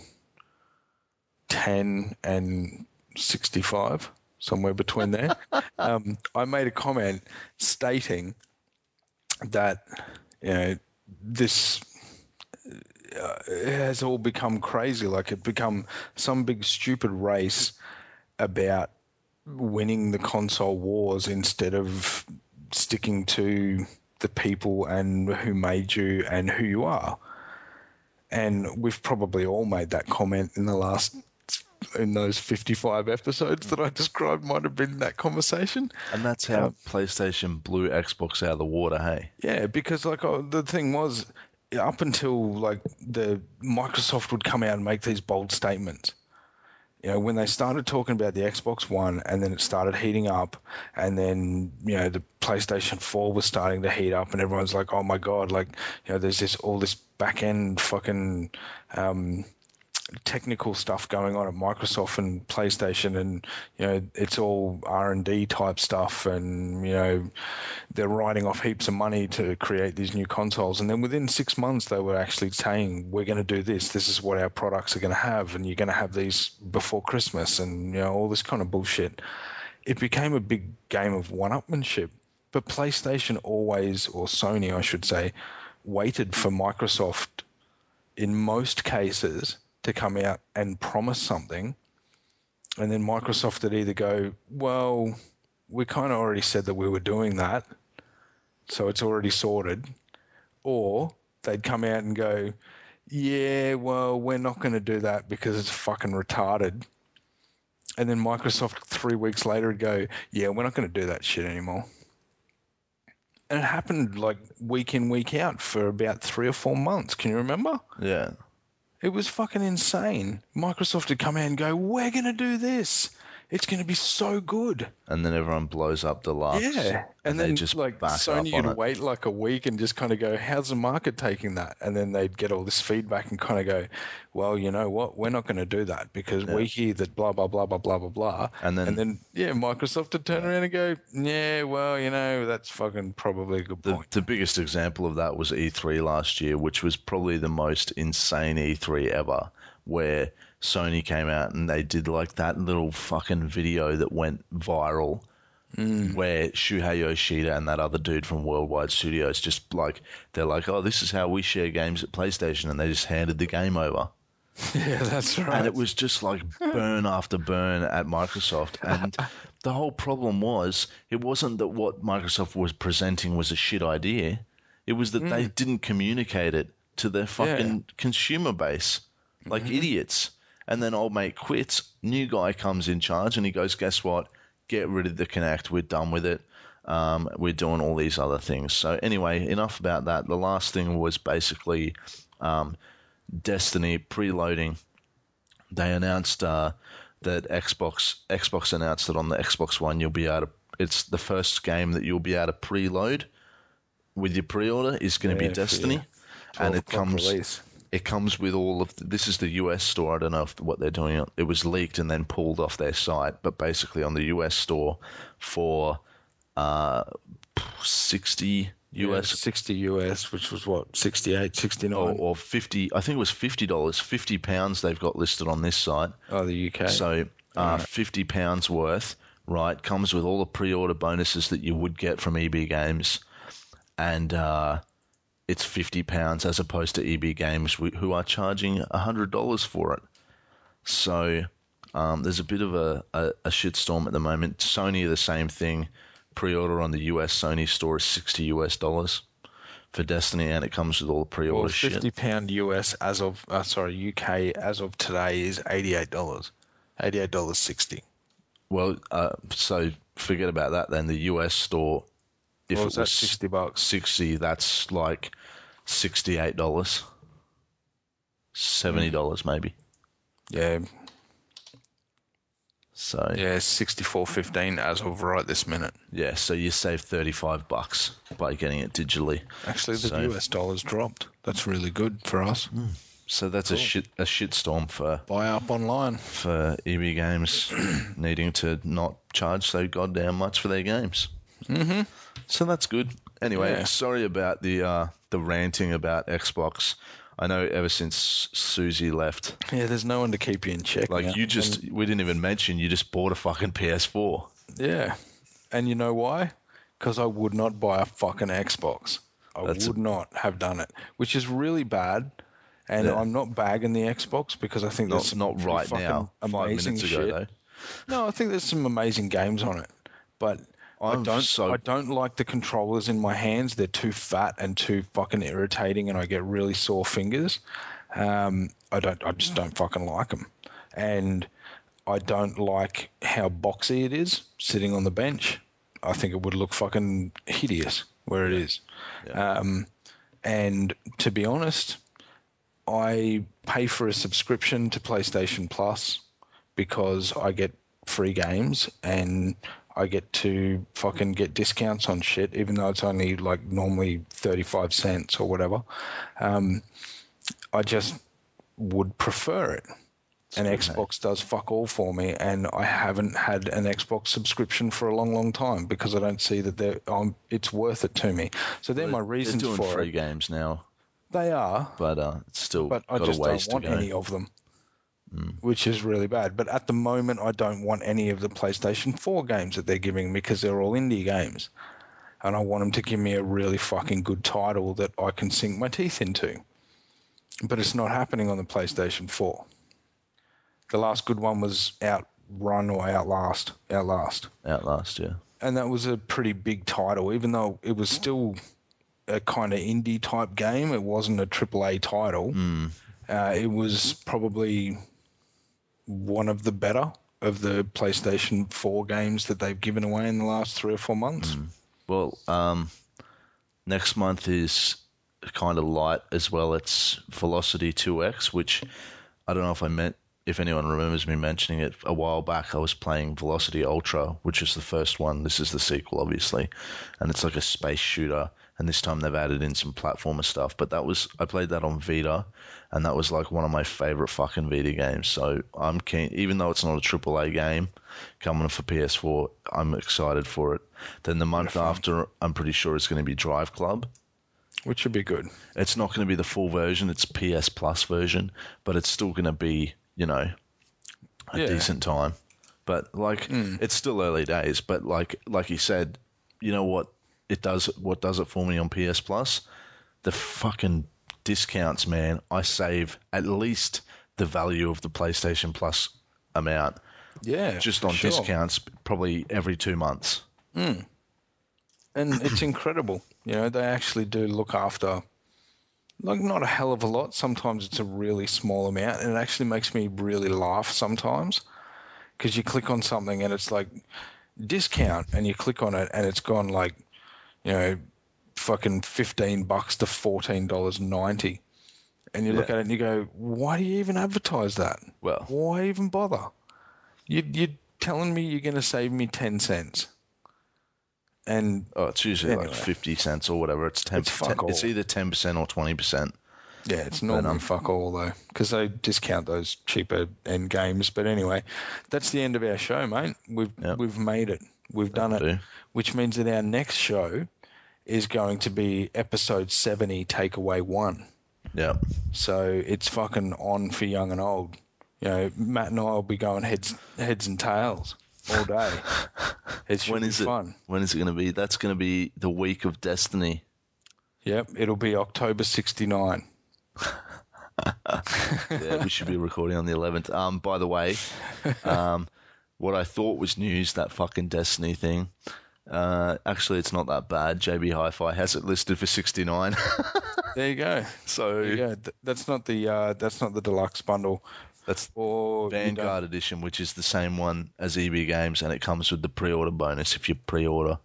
10 and 65, somewhere between there, [laughs] um, I made a comment stating that, you know, this uh, it has all become crazy. Like it become some big stupid race about winning the console wars instead of sticking to the people and who made you and who you are. And we've probably all made that comment in the last in those 55 episodes that I described might have been that conversation. and that's how PlayStation blew Xbox out of the water hey Yeah, because like oh, the thing was, up until like the Microsoft would come out and make these bold statements. You know, when they started talking about the Xbox One, and then it started heating up, and then you know the PlayStation Four was starting to heat up, and everyone's like, "Oh my god!" Like, you know, there's this all this back end fucking um, technical stuff going on at Microsoft and PlayStation, and you know it's all R and D type stuff, and you know they're writing off heaps of money to create these new consoles, and then within six months they were actually saying we're going to do this. This is what our products are going to have, and you're going to have these before Christmas, and you know all this kind of bullshit. It became a big game of one-upmanship, but PlayStation always, or Sony, I should say, waited for Microsoft in most cases to come out and promise something, and then Microsoft would either go, "Well, we kind of already said that we were doing that, so it's already sorted," or they'd come out and go, "Yeah, well, we're not going to do that because it's fucking retarded." And then Microsoft three weeks later would go, "Yeah, we're not going to do that shit anymore." And it happened like week in, week out for about three or four months. Can you remember? yeah It was fucking insane. Microsoft would come out and go, "We're going to do this. It's going to be so good." and then everyone blows up deluxe Yeah, and, they then just like Sony would wait like a week and just kind of go, "How's the market taking that?" And then they'd get all this feedback and kind of go, "Well, you know what? We're not going to do that because we hear that blah blah blah blah blah blah blah." And then- and then yeah, Microsoft would turn around and go, "Yeah, well, you know, that's fucking probably a good The, point." the biggest example of that was E3 last year, which was probably the most insane E3 ever, where Sony came out and they did like that little fucking video that went viral, mm. where Shuhei Yoshida and that other dude from Worldwide Studios just like they're like, oh, this is how we share games at PlayStation, and they just handed the game over. [laughs] Yeah, that's right. and it was just like burn after burn at Microsoft. [laughs] And the whole problem was it wasn't that what Microsoft was presenting was a shit idea. It was that they mm. didn't communicate it to their fucking consumer base like idiots. And then old mate quits. New guy comes in charge and he goes, guess what? Get rid of the Kinect. We're done with it. Um, we're doing all these other things. So anyway, enough about that. The last thing was basically um, Destiny preloading. They announced uh, that Xbox Xbox announced that on the Xbox One you'll be able to. It's the first game that you'll be able to preload with your pre-order is going to Yeah, be Destiny, your and it comes release. It comes with all of the, this is the US store. I don't know if, what they're doing. It was leaked and then pulled off their site, but basically on the US store for uh, 60 Yeah, US 60 US, which was what 68, 69. or, or 50. I think it was 50 dollars, 50 pounds. They've got listed on this site. oh, the UK. So uh, 50 pounds worth, right? Comes with all the pre-order bonuses that you would get from EB Games, and uh, it's 50 pounds as opposed to EB Games, who are charging hundred dollars for it. So um, there's a bit of a, a, a shitstorm at the moment. Sony the same thing. Pre-order on the US Sony store is 60 US dollars for Destiny, and it comes with all the pre-order well, shit. 50 pound US as of uh, sorry UK as of today is 88 dollars, 88 dollars 60. Well, uh, so forget about that then. The US store, if What it was 60 bucks? 60, that's like $68. $70 maybe. Yeah, So, yeah. yeah, 64.15 as of right this minute. Yeah, so you save 35 bucks by getting it digitally. Actually, the So- US dollar's dropped. That's really good for us. So that's a shit a shitstorm for Buy up online. for EB Games [clears throat] needing to not charge so goddamn much for their games. Mm-hmm. So that's good. Anyway, Yeah. sorry about the uh, the ranting about Xbox. I know ever since Susie left, Yeah, there's no one to keep you in check. like now. you just we didn't even mention you just bought a fucking PS4. Yeah. And you know why? Because I would not buy a fucking Xbox. I That's a- would not have done it, which is really bad. And Yeah. I'm not bagging the Xbox because I think there's not right now. Five amazing minutes ago shit. though. No, I think there's some amazing games on it, but I I'm don't. so- I don't like the controllers in my hands. They're too fat and too fucking irritating, and I get really sore fingers. Um, I don't. I just don't fucking like them, and I don't like how boxy it is sitting on the bench. I think it would look fucking hideous where it is. Um, and to be honest, I pay for a subscription to PlayStation Plus because I get free games and I get to fucking get discounts on shit, even though it's only like normally 35 cents or whatever. Um, I just would prefer it. And Xbox does fuck all for me, and I haven't had an Xbox subscription for a long, long time because I don't see that they're, um, it's worth it to me. So they're my reasons They're doing for free it. games now, They are, but uh, it's still but I just don't want any of them, which is really bad. But at the moment, I don't want any of the PlayStation 4 games that they're giving me because they're all indie games. And I want them to give me a really fucking good title that I can sink my teeth into. But it's not happening on the PlayStation 4. The last good one was Outrun or Outlast. Outlast Outlast, yeah. and that was a pretty big title, even though it was still a kind of indie type game. It wasn't a AAA title. Uh, it was probably one of the better of the PlayStation 4 games that they've given away in the last three or four months. Well, um, next month is kind of light as well. It's Velocity 2X, which I don't know if I meant if anyone remembers me mentioning it a while back. I was playing Velocity Ultra, which is the first one. This is the sequel, obviously, and it's like a space shooter. And this time they've added in some platformer stuff. But that was I played that on Vita, and that was like one of my favorite fucking Vita games. So I'm keen, even though it's not a AAA game coming for PS4, I'm excited for it. Then the month after, I'm pretty sure it's going to be Drive Club. Which should be good. It's not going to be the full version; it's PS Plus version, but it's still going to be, you know, a Yeah. decent time. But like, hmm. it's still early days. But like, like you said, you know what? It does what does it for me on PS Plus? The fucking discounts, man. I save at least the value of the PlayStation Plus amount Yeah, just on sure. discounts probably every two months. Hmm. and it's [laughs] incredible. You know, they actually do look after, like, not a hell of a lot. Sometimes it's a really small amount, and it actually makes me really laugh sometimes because you click on something and it's like discount, and you click on it and it's gone like, you know, fucking fifteen bucks to fourteen dollars ninety, and you look at it and you go, why do you even advertise that? Well, Why even bother? You, you're telling me you're going to save me ten cents. And oh, it's usually like fifty cents or whatever. It's ten. It's fuck 10 it's either ten percent or twenty percent. Yeah, it's normally um, fuck all though, because they discount those cheaper end games. But anyway, that's the end of our show, mate. We've Yep. we've made it. We've done That'll it, do. which means that our next show is going to be episode seventy, takeaway one. Yeah. So it's fucking on for young and old. You know, Matt and I will be going heads heads and tails all day. [laughs] It should When it? fun. When is it going to be? That's going to be the week of Destiny. Yep, it'll be October sixty nine. [laughs] yeah, we should be recording on the 11th. Um, by the way, [laughs] um, what I thought was news, that fucking Destiny thing. Uh, actually, it's not that bad. JB Hi-Fi has it listed for 69. [laughs] There you go. so yeah. Th- That's not the uh, that's not the deluxe bundle. that's Or Vanguard edition, which is the same one as EB Games, and it comes with the pre-order bonus if you pre-order.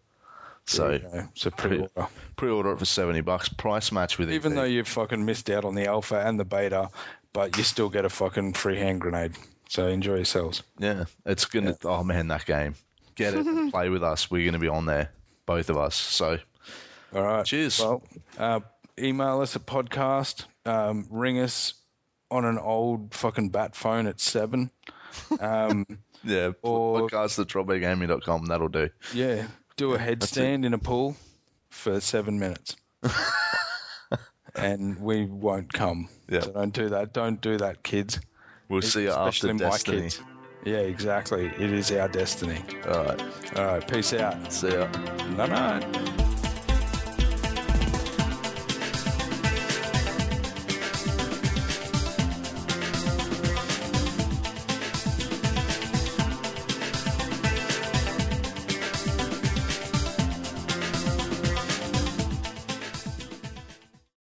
So. So pre-order. pre-order it for 70 bucks. Price match with it. Even EB. though you fucking missed out on the alpha and the beta, but you still get a fucking free hand grenade. So enjoy yourselves. Yeah, it's gonna. Oh man, that game. Get it. and [laughs] play with us. We're gonna be on there, both of us. So All right. Cheers. Well, uh, email us at podcast. Um, ring us on an old fucking bat phone at seven. Um, [laughs] yeah, Or- podcast at dropbeargaming.com. That'll do. yeah. Do a headstand in a pool for seven minutes. [laughs] and we won't come. Yeah. So don't do that. Don't do that, kids. We'll see you after Destiny. kids. Yeah, exactly. It is our destiny. All right. All right. Peace out. See ya. Night night.